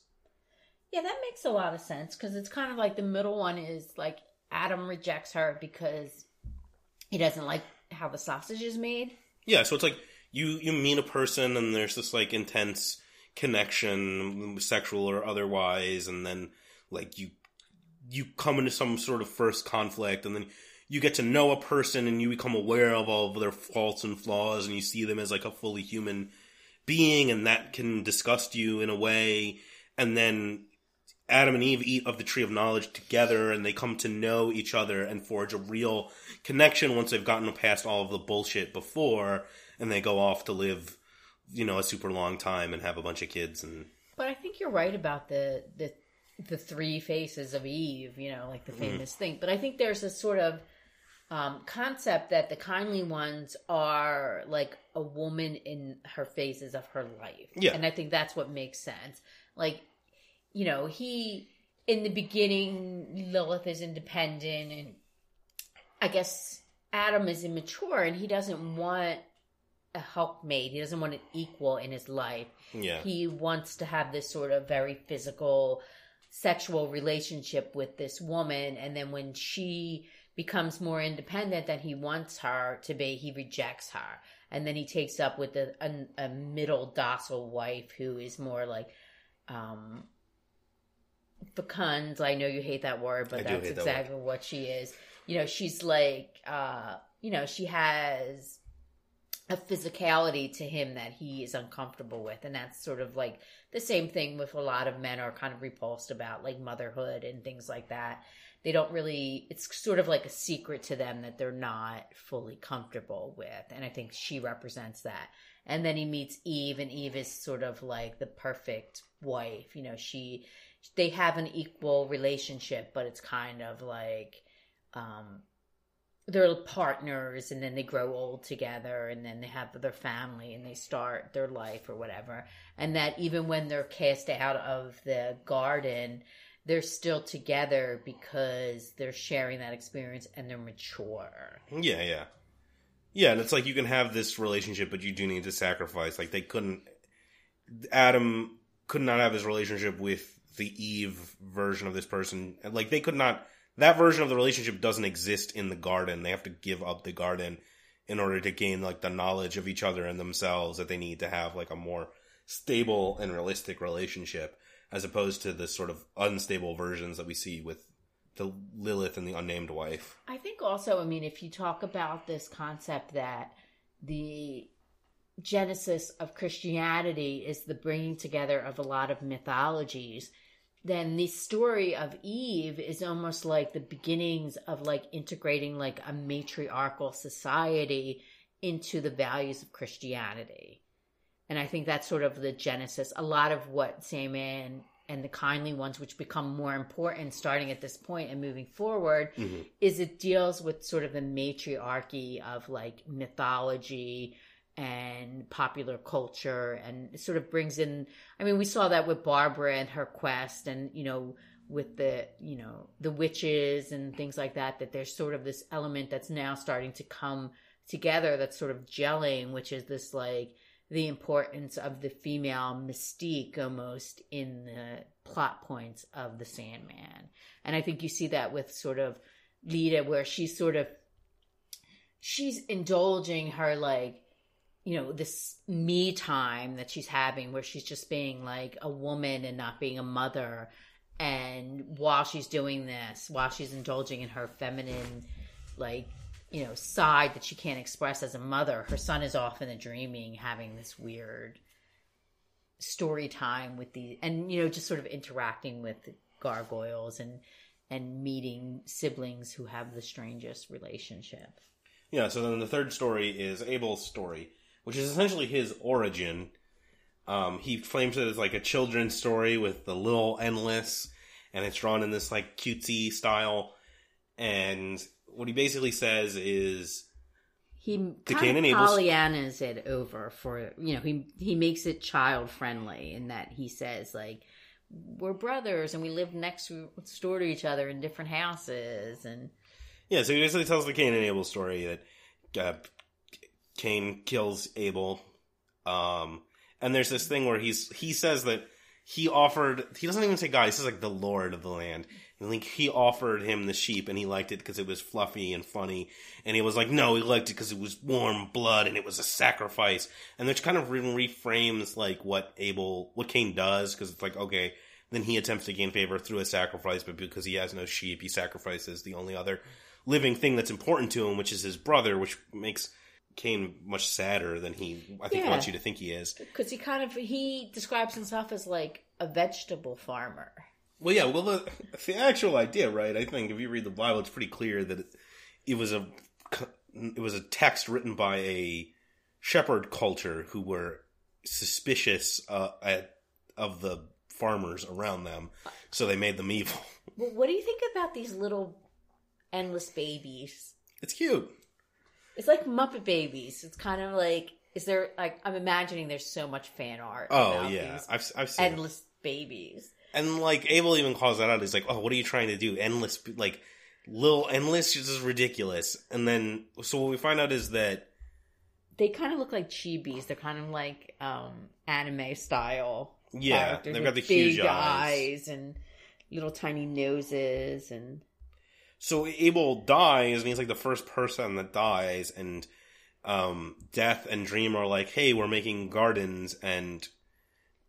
S3: Yeah, that makes a lot of sense because it's kind of like the middle one is like Adam rejects her because he doesn't like how the sausage is made.
S2: Yeah, so it's like you you meet a person and there's this like intense connection, sexual or otherwise, and then like you you come into some sort of first conflict, and then you get to know a person and you become aware of all of their faults and flaws, and you see them as like a fully human being, and that can disgust you in a way, and then Adam and Eve eat of the tree of knowledge together and they come to know each other and forge a real connection once they've gotten past all of the bullshit before and they go off to live, you know, a super long time and have a bunch of kids and
S3: But I think you're right about the the the three faces of Eve, you know, like the
S2: Mm-hmm.
S3: famous thing. But I think there's a sort of um, concept that the kindly ones are like a woman in her phases of her life.
S2: Yeah.
S3: And I think that's what makes sense. Like, you know, he, in the beginning, Lilith is independent and I guess Adam is immature and he doesn't want a helpmate. He doesn't want an equal in his life.
S2: yeah.
S3: He wants to have this sort of very physical, sexual relationship with this woman. And then when she becomes more independent than he wants her to be, he rejects her. And then he takes up with a, a, a middle docile wife who is more like, um, fecund. I know you hate that word, but
S2: I
S3: that's
S2: hate that
S3: exactly what she is. You know, she's like, uh, you know, she has a physicality to him that he is uncomfortable with. And that's sort of like the same thing with a lot of men are kind of repulsed about like motherhood and things like that. They don't really, it's sort of like a secret to them that they're not fully comfortable with. And I think she represents that. And then he meets Eve, and Eve is sort of like the perfect wife. You know, she, they have an equal relationship, but it's kind of like, um, they're partners and then they grow old together and then they have their family and they start their life or whatever. And that even when they're cast out of the garden, they're still together because they're sharing that experience and they're mature.
S2: Yeah, yeah. Yeah, and it's like you can have this relationship, but you do need to sacrifice. Like they couldn't. Adam could not have his relationship with the Eve version of this person. Like they could not. That version of the relationship doesn't exist in the garden. They have to give up the garden in order to gain like the knowledge of each other and themselves that they need to have like a more stable and realistic relationship, as opposed to the sort of unstable versions that we see with the Lilith and the unnamed wife.
S3: I think also, I mean, if you talk about this concept that the genesis of Christianity is the bringing together of a lot of mythologies, then the story of Eve is almost like the beginnings of like integrating like a matriarchal society into the values of Christianity. And I think that's sort of the genesis. A lot of what Sandman and the kindly ones, which become more important starting at this point and moving forward,
S2: Mhm.
S3: is it deals with sort of the matriarchy of like mythology and popular culture and sort of brings in I mean we saw that with Barbara and her quest and you know with the you know the witches and things like that that there's sort of this element that's now starting to come together that's sort of gelling which is this like the importance of the female mystique almost in the plot points of the sandman. And i think you see that with sort of lyta where she's sort of she's indulging her like you know this me time that she's having where she's just being like a woman and not being a mother. And while she's doing this while she's indulging in her feminine like you know side that she can't express as a mother her son is off in the dreaming having this weird story time with the and you know just sort of interacting with gargoyles and and meeting siblings who have the strangest relationship.
S2: Yeah, so then the third story is Abel's story, which is essentially his origin. Um, he frames it as like a children's story with the little endless, and it's drawn in this like cutesy style. And what he basically says is,
S3: he kind of Pollyanna's it over for you know he he makes it child friendly in that he says like we're brothers and we live next door to each other in different houses and
S2: yeah, so he basically tells the Cain and Abel story that uh, Cain kills Abel. Um, and there's this thing where he's he says that he offered he doesn't even say God he says like the Lord of the land. And like he offered him the sheep and he liked it because it was fluffy and funny. And he was like no he liked it because it was warm blood and it was a sacrifice. And which kind of re- reframes like what Abel what Cain does because it's like okay then he attempts to gain favor through a sacrifice but because he has no sheep he sacrifices the only other living thing that's important to him which is his brother which makes Cain much sadder than he I think
S3: Yeah.
S2: wants you to think he is.
S3: because he kind of he describes himself as like a vegetable farmer
S2: Well, yeah. Well, the, the actual idea, right? I think if you read the Bible, it's pretty clear that it, it was a it was a text written by a shepherd culture who were suspicious uh, at, of the farmers around them, so they made them evil.
S3: well, what do you think about these little endless babies
S2: It's cute.
S3: It's like muppet babies it's kind of like is there like i'm imagining there's so much fan art
S2: Oh
S3: about
S2: yeah,
S3: these
S2: I've I've seen. it.
S3: endless babies
S2: And like Abel even calls that out. He's like, "Oh, what are you trying to do? Endless, like little endless, just is ridiculous." And then, so what we find out is that
S3: they kind of look like chibis. They're kind of like um, anime style.
S2: yeah, they've got the huge eyes.
S3: and little tiny noses, and
S2: So Abel dies, and he's like the first person that dies, and um, Death and Dream are like, "Hey, we're making gardens," and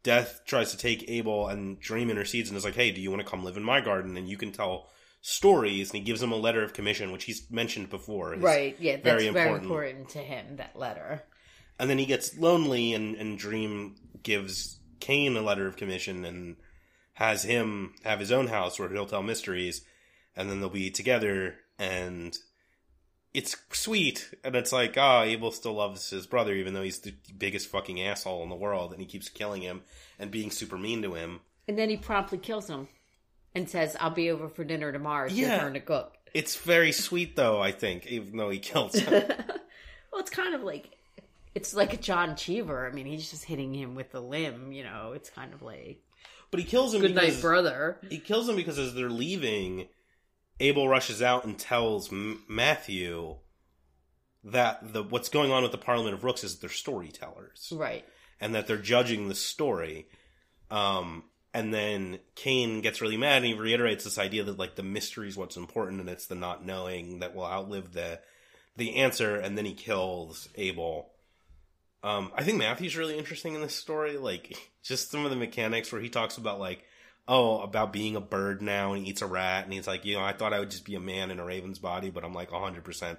S2: Death tries to take Abel, and Dream intercedes and is like, "Hey, do you want to come live in my garden? And you can tell stories." And he gives him a letter of commission, which he's mentioned before.
S3: right, yeah, that's
S2: very
S3: very
S2: important.
S3: important. to him. That letter.
S2: And then he gets lonely, and, and Dream gives Cain a letter of commission and has him have his own house where he'll tell mysteries, and then they'll be together, and it's sweet. And it's like, ah, Abel still loves his brother, even though he's the biggest fucking asshole in the world, and he keeps killing him and being super mean to him.
S3: And then he promptly kills him and says, "I'll be over for dinner tomorrow. It's your
S2: Yeah.
S3: turn to cook."
S2: It's very sweet, though, I think, even though he kills him. *laughs*
S3: well, it's kind of like it's like a John Cheever. I mean, he's just hitting him with the limb. You know, it's kind of like
S2: but he kills him
S3: good
S2: because
S3: night, brother.
S2: he kills him because as they're leaving, Abel rushes out and tells M- Matthew that the what's going on with the Parliament of Rooks is that they're storytellers
S3: Right.
S2: and that they're judging the story. Um, and then Cain gets really mad and he reiterates this idea that like the mystery is what's important and it's the not knowing that will outlive the the answer. And then he kills Abel. Um, I think Matthew's really interesting in this story. Like *laughs* just some of the mechanics where he talks about like, oh, about being a bird now and he eats a rat and he's like, you know, I thought I would just be a man in a raven's body, but I'm like hundred percent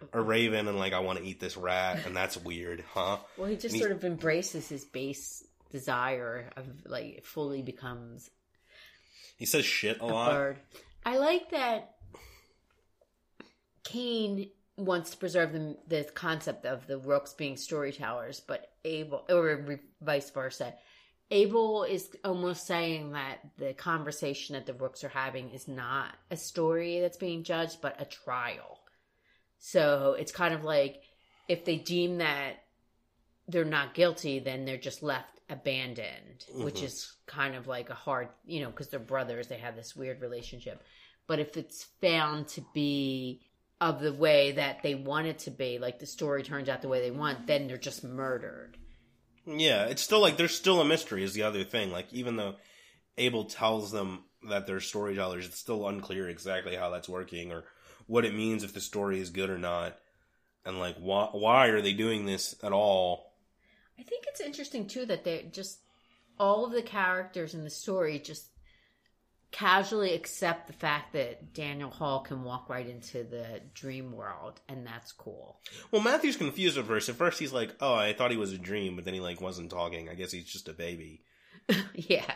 S2: a mm-hmm. raven and like I want to eat this rat and that's weird, huh?
S3: Well, he just
S2: And
S3: sort of embraces his base desire of like fully becomes
S2: He says shit a
S3: a
S2: lot.
S3: bird. I like that Cain wants to preserve the the concept of the rooks being storytellers, but Abel or re- vice versa. Abel is almost saying that the conversation that the rooks are having is not a story that's being judged, but a trial. So it's kind of like if they deem that they're not guilty, then they're just left abandoned, which
S2: Mhm.
S3: is kind of like a hard, you know, because they're brothers, they have this weird relationship. But if it's found to be of the way that they want it to be, like the story turns out the way they want, then they're just murdered.
S2: Yeah, it's still like there's still a mystery is the other thing. Like even though Abel tells them that they're storytellers, it's still unclear exactly how that's working or what it means if the story is good or not. And like why why are they doing this at all?
S3: I think it's interesting too that they just all of the characters in the story just casually accept the fact that Daniel Hall can walk right into the dream world, and that's cool.
S2: Well, Matthew's confused at first. At first, he's like, "Oh, I thought he was a dream," but then he like wasn't talking. I guess he's just a baby. *laughs*
S3: yeah.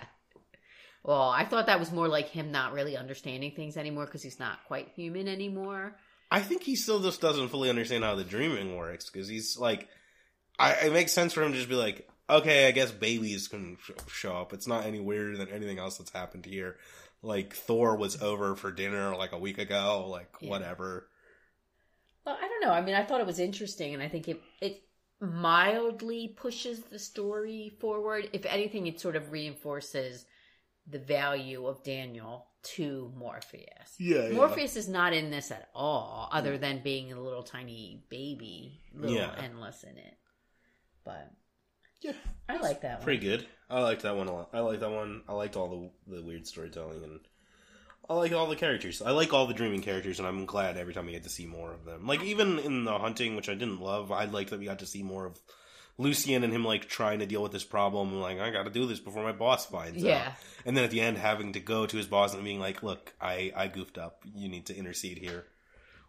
S3: Well, I thought that was more like him not really understanding things anymore because he's not quite human anymore.
S2: I think he still just doesn't fully understand how the dreaming works because he's like, I, it makes sense for him to just be like, okay, I guess babies can sh- show up. It's not any weirder than anything else that's happened here. Like Thor was over for dinner like a week ago. Like
S3: Yeah.
S2: whatever.
S3: Well, I don't know. I mean, I thought it was interesting, and I think it it mildly pushes the story forward. If anything, it sort of reinforces the value of Daniel to Morpheus.
S2: Yeah,
S3: Morpheus is not in this at all, other than being a little tiny baby, little
S2: Yeah.
S3: endless in it. But
S2: Yeah,
S3: I like that one.
S2: pretty good. I liked that one a lot. I liked that one. I liked all the the weird storytelling and I like all the characters. I like all the dreaming characters, and I'm glad every time we get to see more of them. Like even in the hunting, which I didn't love, I liked that we got to see more of Lucien and him like trying to deal with this problem. Like I got to do this before my boss finds out.
S3: Yeah.
S2: out. And then at the end, having to go to his boss and being like, "Look, I I goofed up. You need to intercede here,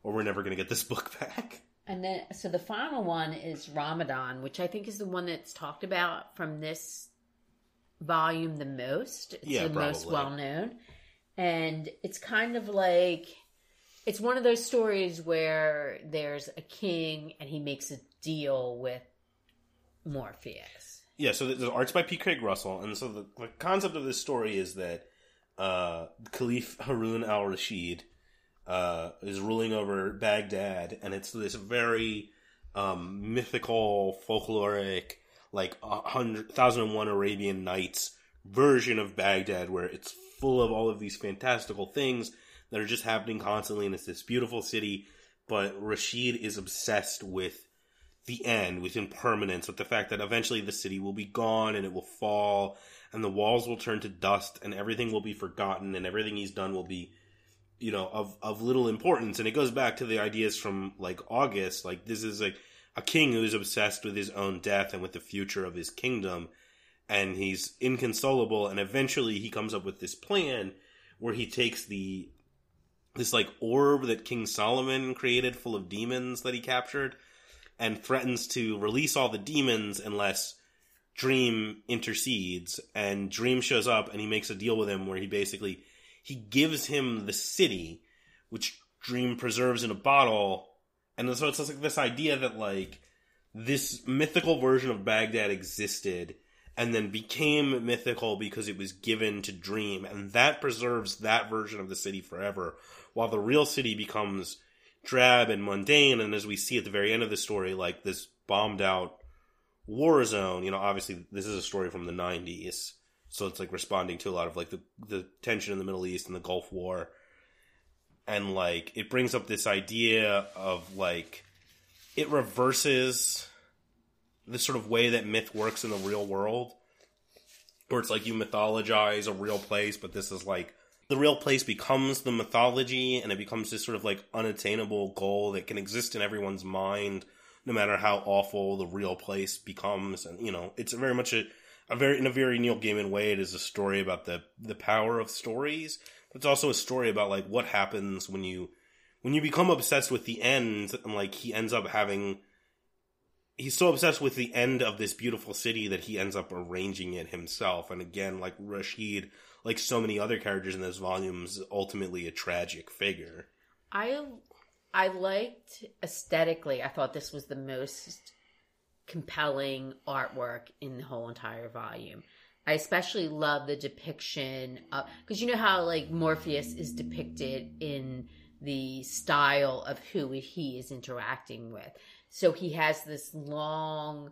S2: or we're never gonna get this *laughs* book back."
S3: And then, so the final one is Ramadan, which I think is the one that's talked about from this volume the most. It's
S2: Yeah,
S3: the most well known. And it's kind of like it's one of those stories where there's a king and he makes a deal with Morpheus.
S2: Yeah, so the, the art's by P. Craig Russell, and so the, the concept of this story is that uh, Caliph Harun al Rashid uh, is ruling over Baghdad, and it's this very um, mythical, folkloric, like hundred thousand and one Arabian Nights version of Baghdad, where it's full of all of these fantastical things that are just happening constantly, and it's this beautiful city. But Rashid is obsessed with the end, with impermanence, with the fact that eventually the city will be gone and it will fall, and the walls will turn to dust, and everything will be forgotten, and everything he's done will be, you know, of of little importance. And it goes back to the ideas from like August, like this is like a king who is obsessed with his own death and with the future of his kingdom, and he's inconsolable. And eventually, he comes up with this plan where he takes the this like orb that King Solomon created, full of demons that he captured and threatens to release all the demons unless Dream intercedes. And Dream shows up and he makes a deal with him where he basically he gives him the city, which Dream preserves in a bottle. And so it's like this idea that like this mythical version of Baghdad existed and then became mythical because it was given to Dream, and that preserves that version of the city forever, while the real city becomes drab and mundane, and as we see at the very end of the story, like this bombed out war zone. You know, obviously this is a story from the '90s, so it's like responding to a lot of like the the tension in the Middle East and the Gulf War, and like it brings up this idea of like it reverses the sort of way that myth works in the real world, where it's like you mythologize a real place, but this is like the real place becomes the mythology and it becomes this sort of like unattainable goal that can exist in everyone's mind no matter how awful the real place becomes. And you know it's very much a, a very in a very neil gaiman way it is a story about the the power of stories but it's also a story about like what happens when you when you become obsessed with the end and like he ends up having he's so obsessed with the end of this beautiful city that he ends up arranging it himself and again like rashid like so many other characters in this volume is ultimately a tragic figure
S3: I I liked aesthetically. I thought this was the most compelling artwork in the whole entire volume. I especially love the depiction of because you know how like Morpheus is depicted in the style of who he is interacting with. So he has this long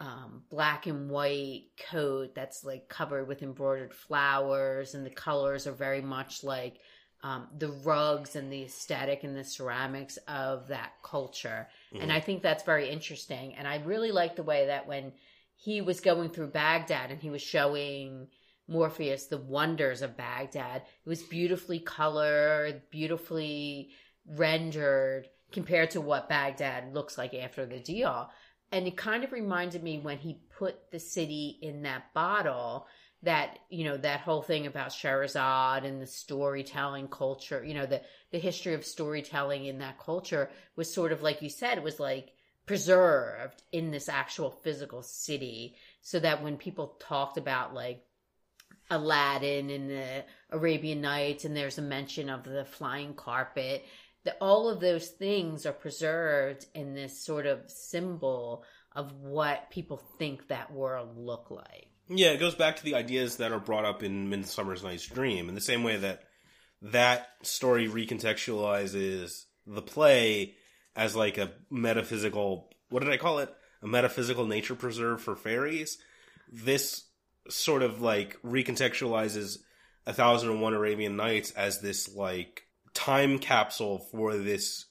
S3: um, black and white coat that's like covered with embroidered flowers, and the colors are very much like um, the rugs and the aesthetic and the ceramics of that culture.
S2: Mm-hmm.
S3: And I think that's very interesting. And I really like the way that when he was going through Baghdad and he was showing Morpheus the wonders of Baghdad, it was beautifully colored, beautifully rendered compared to what Baghdad looks like after the deal. And it kind of reminded me when he put the city in that bottle that you know that whole thing about Scheherazade and the storytelling culture, you know the the history of storytelling in that culture was sort of like you said, was like preserved in this actual physical city, so that when people talked about like Aladdin and the Arabian Nights, and there's a mention of the flying carpet, that all of those things are preserved in this sort of symbol of what people think that world look like.
S2: Yeah, it goes back to the ideas that are brought up in Midsummer's Night's Dream, in the same way that that story recontextualizes the play as like a metaphysical. What did I call it? A metaphysical nature preserve for fairies. This sort of like recontextualizes A Thousand and One Arabian Nights as this like time capsule for this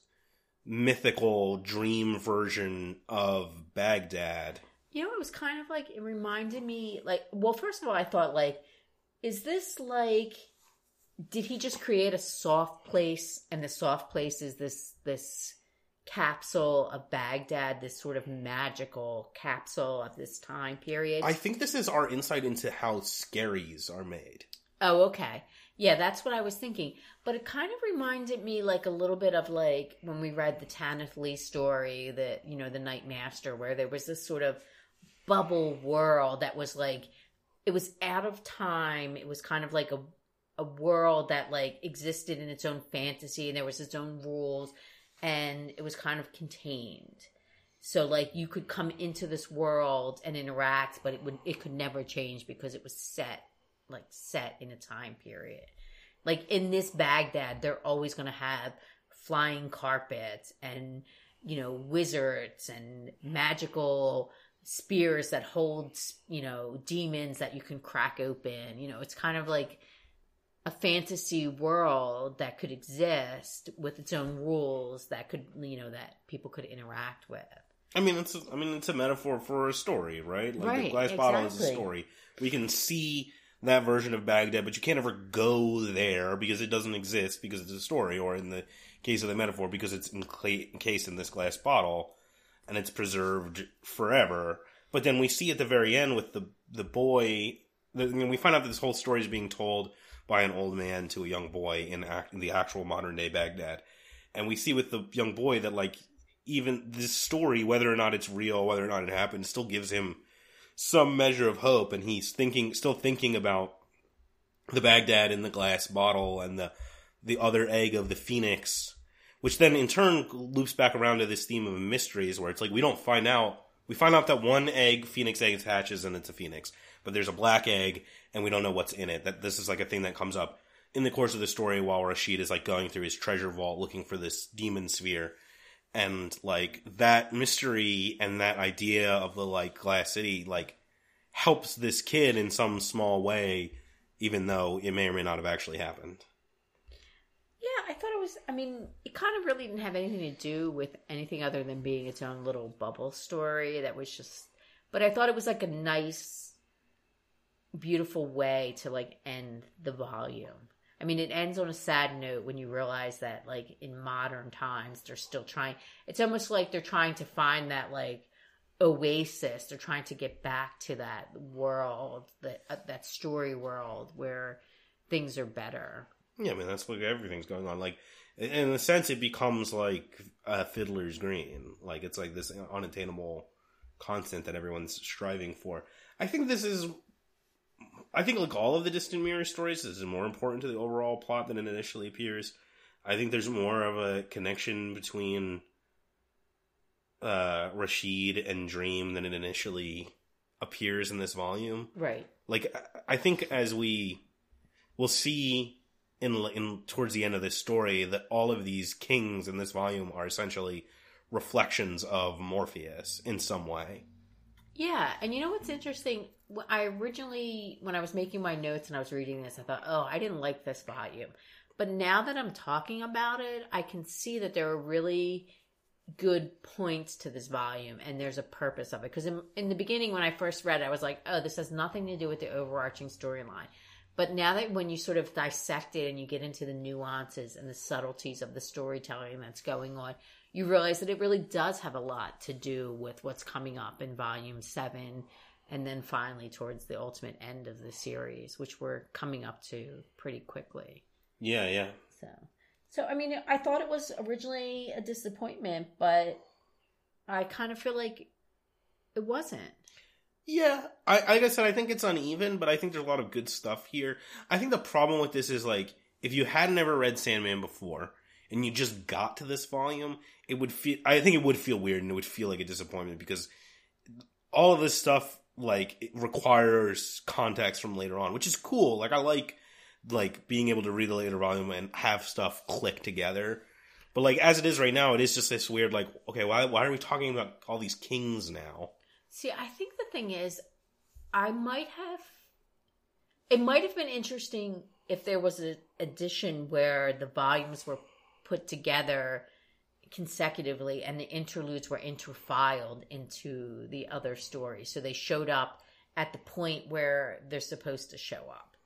S2: mythical dream version of Baghdad.
S3: You know, it was kind of like it reminded me like well, first of all, I thought like, is this like did he just create a soft place and the soft place is this this capsule of Baghdad, this sort of magical capsule of this time period?
S2: I think this is our insight into how scaries are made.
S3: Oh, okay. Yeah, that's what I was thinking. But it kind of reminded me like a little bit of like when we read the Tanith Lee story, that you know, the Night Master, where there was this sort of bubble world that was like it was out of time. It was kind of like a a world that like existed in its own fantasy and there was its own rules and it was kind of contained. So like you could come into this world and interact, but it would it could never change because it was set like set in a time period. Like in this Baghdad, they're always going to have flying carpets and you know wizards and magical spears that hold you know demons that you can crack open. You know, it's kind of like a fantasy world that could exist with its own rules that could you know that people could interact with.
S2: I mean, it's a, I mean, it's a metaphor for a story, right? Like the
S3: Right,
S2: glass bottle is a story. We can see that version of Baghdad, but you can't ever go there because it doesn't exist because it's a story, or in the case of the metaphor, because it's encased in this glass bottle and it's preserved forever. But then we see at the very end with the the boy. The, we find out that this whole story is being told by an old man to a young boy in, act, in the actual modern day Baghdad, and we see with the young boy that like even this story, whether or not it's real, whether or not it happened, still gives him some measure of hope, and he's thinking, still thinking about the Baghdad in the glass bottle and the the other egg of the phoenix, which then in turn loops back around to this theme of mysteries, where it's like we don't find out. We find out that one egg, phoenix egg, hatches and it's a phoenix, but there's a black egg, and we don't know what's in it. That this is like a thing that comes up in the course of the story while Rashid is like going through his treasure vault looking for this demon sphere and like that mystery and that idea of the like glass city like helps this kid in some small way even though it may or may not have actually happened
S3: I thought it was. I mean, it kind of really didn't have anything to do with anything other than being its own little bubble story. That was just. But I thought it was like a nice, beautiful way to like end the volume. I mean, it ends on a sad note when you realize that, like, in modern times, they're still trying. It's almost like they're trying to find that, like, oasis. They're trying to get back to that world, that uh, that story world where things are better.
S2: Yeah i mean that's what everything's going on like in- a sense it becomes like a fiddler's green like it's like this unattainable constant that everyone's striving for i think this is I think like all of the distant mirror stories, this is more important to the overall plot than it initially appears. I think there's more of a connection between uh, Rashid and Dream than it initially appears in this volume.
S3: Right.
S2: Like I think as we will see in in towards the end of this story that all of these kings in this volume are essentially reflections of Morpheus in some way.
S3: Yeah, and you know what's interesting? I originally, when I was making my notes and I was reading this, I thought, oh, I didn't like this volume. But now that I'm talking about it, I can see that there are really good points to this volume and there's a purpose of it. Because in, in the beginning, when I first read it, I was like, oh, this has nothing to do with the overarching storyline. But now that when you sort of dissect it and you get into the nuances and the subtleties of the storytelling that's going on, you realize that it really does have a lot to do with what's coming up in volume seven and then finally towards the ultimate end of the series, which we're coming up to pretty quickly.
S2: Yeah, yeah.
S3: So, so I mean, I thought it was originally a disappointment, but I kind of feel like it wasn't.
S2: Yeah, I like I said, I think it's uneven, but I think there's a lot of good stuff here. I think the problem with this is like if you had never read Sandman before and you just got to this volume, it would feel. I think it would feel weird and it would feel like a disappointment because all of this stuff like requires context from later on, which is cool. Like I like like being able to read the later volume and have stuff click together. But like as it is right now, it is just this weird like okay, why why are we talking about all these kings now?
S3: See, I think thing is, I might have. It might have been interesting if there was an edition where the volumes were put together consecutively and the interludes were interfiled into the other story. So they showed up at the point where they're supposed to show up.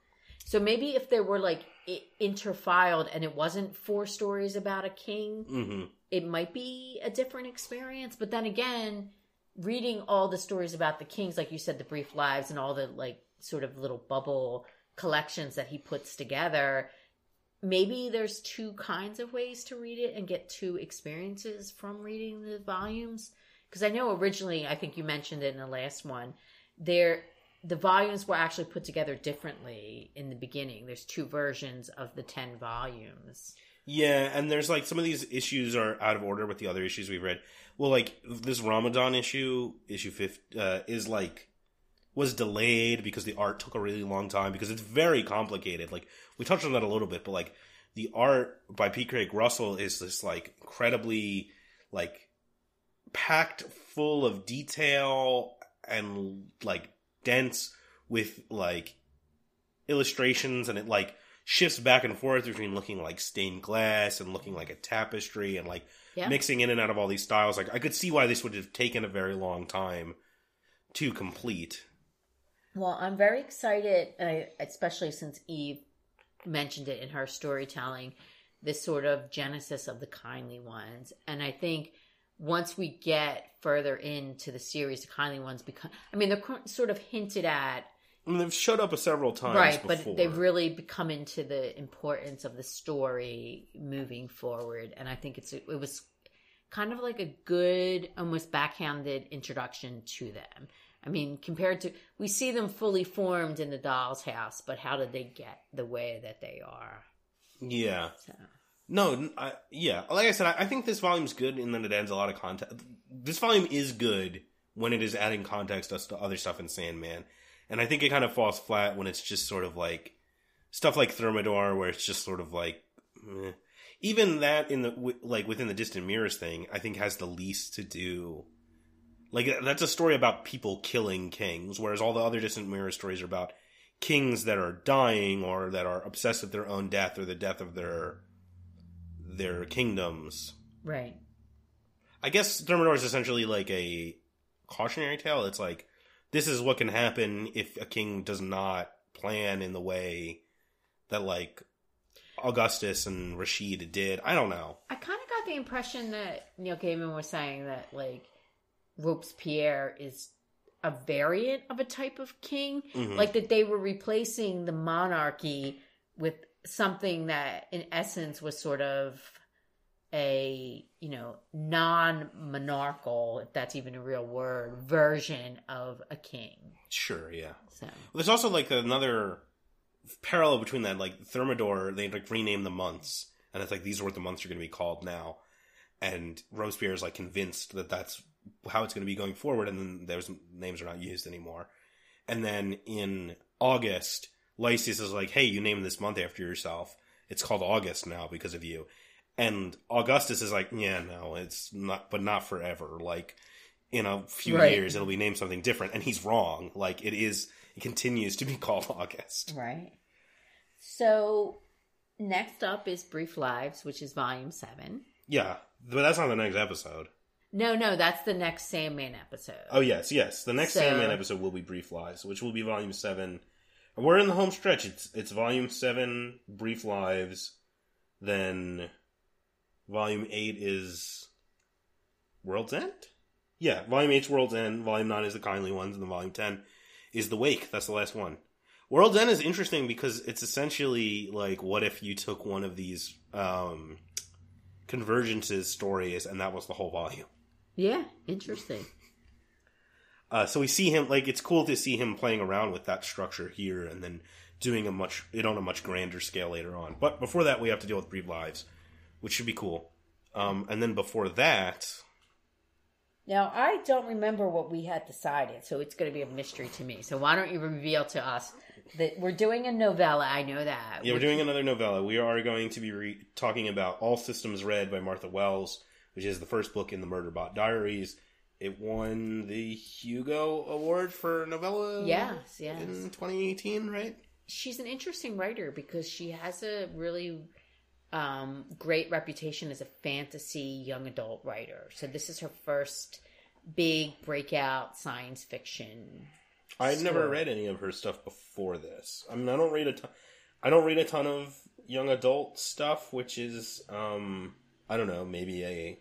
S3: So maybe if there were like interfiled and it wasn't four stories about a king,
S2: hmm
S3: it might be a different experience. But then again, reading all the stories about the kings, like you said, the brief lives and all the like sort of little bubble collections that he puts together, maybe there's two kinds of ways to read it and get two experiences from reading the volumes. Because I know originally, I think you mentioned it in the last one, there the volumes were actually put together differently in the beginning. There's two versions of the ten volumes.
S2: Yeah, and there's like some of these issues are out of order with the other issues we've read. Well, like this Ramadan issue, issue fifth, uh, is like was delayed because the art took a really long time because it's very complicated. Like we touched on that a little bit, but like the art by P. Craig Russell is this like incredibly like packed full of detail and like dense with like illustrations and it like shifts back and forth between looking like stained glass and looking like a tapestry and like
S3: Yeah.
S2: mixing in and out of all these styles like i could see why this would have taken a very long time to complete
S3: Well, I'm very excited, especially since Eve mentioned it in her storytelling, this sort of genesis of the kindly ones. And I think once we get further into the series, the kindly ones become, I mean, they're sort of hinted at,
S2: I mean, they've showed up a several times
S3: right,
S2: before.
S3: but they've really come into the importance of the story moving forward. And I think it's, it was kind of like a good, almost backhanded introduction to them. I mean, compared to we see them fully formed in the doll's house, but how did they get the way that they are?
S2: yeah
S3: So
S2: no I, yeah like i said I, I think this volume's good and then it adds a lot of context this volume is good when it is adding context to other stuff in sandman and i think it kind of falls flat when it's just sort of like stuff like thermidor where it's just sort of like even that in the like within the distant mirrors thing i think has the least to do like that's a story about people killing kings whereas all the other distant mirror stories are about kings that are dying or that are obsessed with their own death or the death of their their kingdoms.
S3: Right,
S2: i guess thermidor is essentially like a cautionary tale. It's like this is what can happen if a king does not plan in the way that like augustus and rashid did. I don't know.
S3: I kind of got the impression that Neil Gaiman was saying that like Robespierre is a variant of a type of king,
S2: Mhm.
S3: like that they were replacing the monarchy with something that in essence was sort of a you know non-monarchical if that's even a real word version of a king
S2: sure yeah
S3: so
S2: There's also like another parallel between that. Like Thermidor, they like rename the months, and it's like these are what the months are going to be called now. And Robespierre is like convinced that that's how it's going to be going forward, and then those names are not used anymore. And then in August, Lycius is like, "Hey, you named this month after yourself. It's called August now because of you." And Augustus is like, "Yeah, no, it's not, but not forever. Like in a few
S3: Right.
S2: years it'll be named something different, and he's wrong. Like it is, it continues to be *laughs* called August.
S3: Right. So next up is Brief Lives, which is volume seven.
S2: Yeah, but that's not the next episode.
S3: No, no, that's the next Sandman episode.
S2: Oh yes, yes. The next
S3: So-
S2: Sandman episode will be Brief Lives, which will be volume seven. We're in the home stretch. It's it's volume seven, Brief Lives. Then volume eight is World's End. Yeah, volume eight's World's End. Volume nine is the Kindly Ones, and then volume ten is the Wake. That's the last one. World's End is interesting because it's essentially like what if you took one of these um, convergences stories and that was the whole volume.
S3: Yeah, interesting. *laughs*
S2: Uh, so we see him like it's cool to see him playing around with that structure here, and then doing a much it on a much grander scale later on. But before that, we have to deal with Brief Lives, which should be cool. Um, and then before that,
S3: Now, I don't remember what we had decided, so it's going to be a mystery to me. So why don't you reveal to us that we're doing a novella? I know that.
S2: yeah, we're doing another novella. We are going to be re- talking about All Systems Red by Martha Wells, which is the first book in the Murderbot Diaries. It won the Hugo Award for novella.
S3: Yes, yes.
S2: in 2018, right?
S3: She's an interesting writer because she has a really um, great reputation as a fantasy young adult writer. So this is her first big breakout science fiction.
S2: I'd never read any of her stuff before this. I mean, I don't read a ton. I don't read a ton of young adult stuff, which is, um, I don't know, maybe a.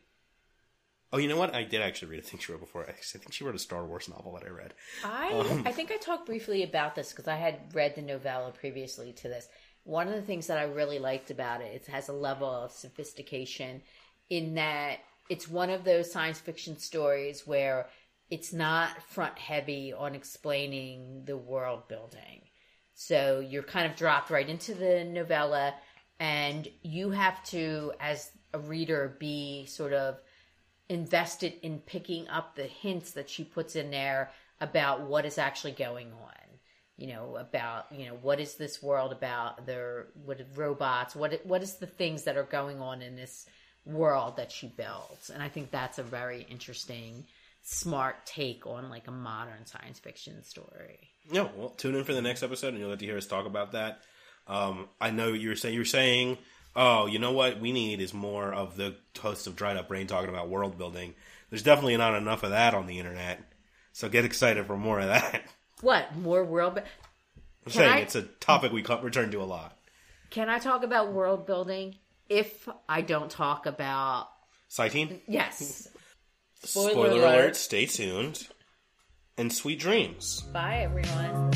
S2: Oh, you know what? I did actually read a thing she wrote before. I think she wrote a Star Wars novel that I read.
S3: I
S2: Um.
S3: I think I talked briefly about this because I had read the novella previously to this. One of the things that I really liked about it, it has a level of sophistication in that it's one of those science fiction stories where it's not front heavy on explaining the world building. So you're kind of dropped right into the novella, and you have to, as a reader, be sort of invested in picking up the hints that she puts in there about what is actually going on. You know, about you know what is this world about? There, what robots? What what is the things that are going on in this world that she builds? And I think that's a very interesting, smart take on like a modern science fiction story.
S2: yeah well, tune in for the next episode, and you'll get to hear us talk about that. Um, I know you're saying you're saying, oh, you know what we need is more of the hosts of Dried Up Brain talking about world building. There's definitely not enough of that on the internet, so get excited for more of that. *laughs*
S3: What more world? bu-
S2: I'm saying
S3: I-
S2: it's a topic we return to a lot.
S3: Can I talk about world building if I don't talk about
S2: Cytine?
S3: yes?
S2: Spoiler,
S3: Spoiler
S2: alert.
S3: alert.
S2: Stay tuned. And sweet dreams.
S3: Bye, everyone.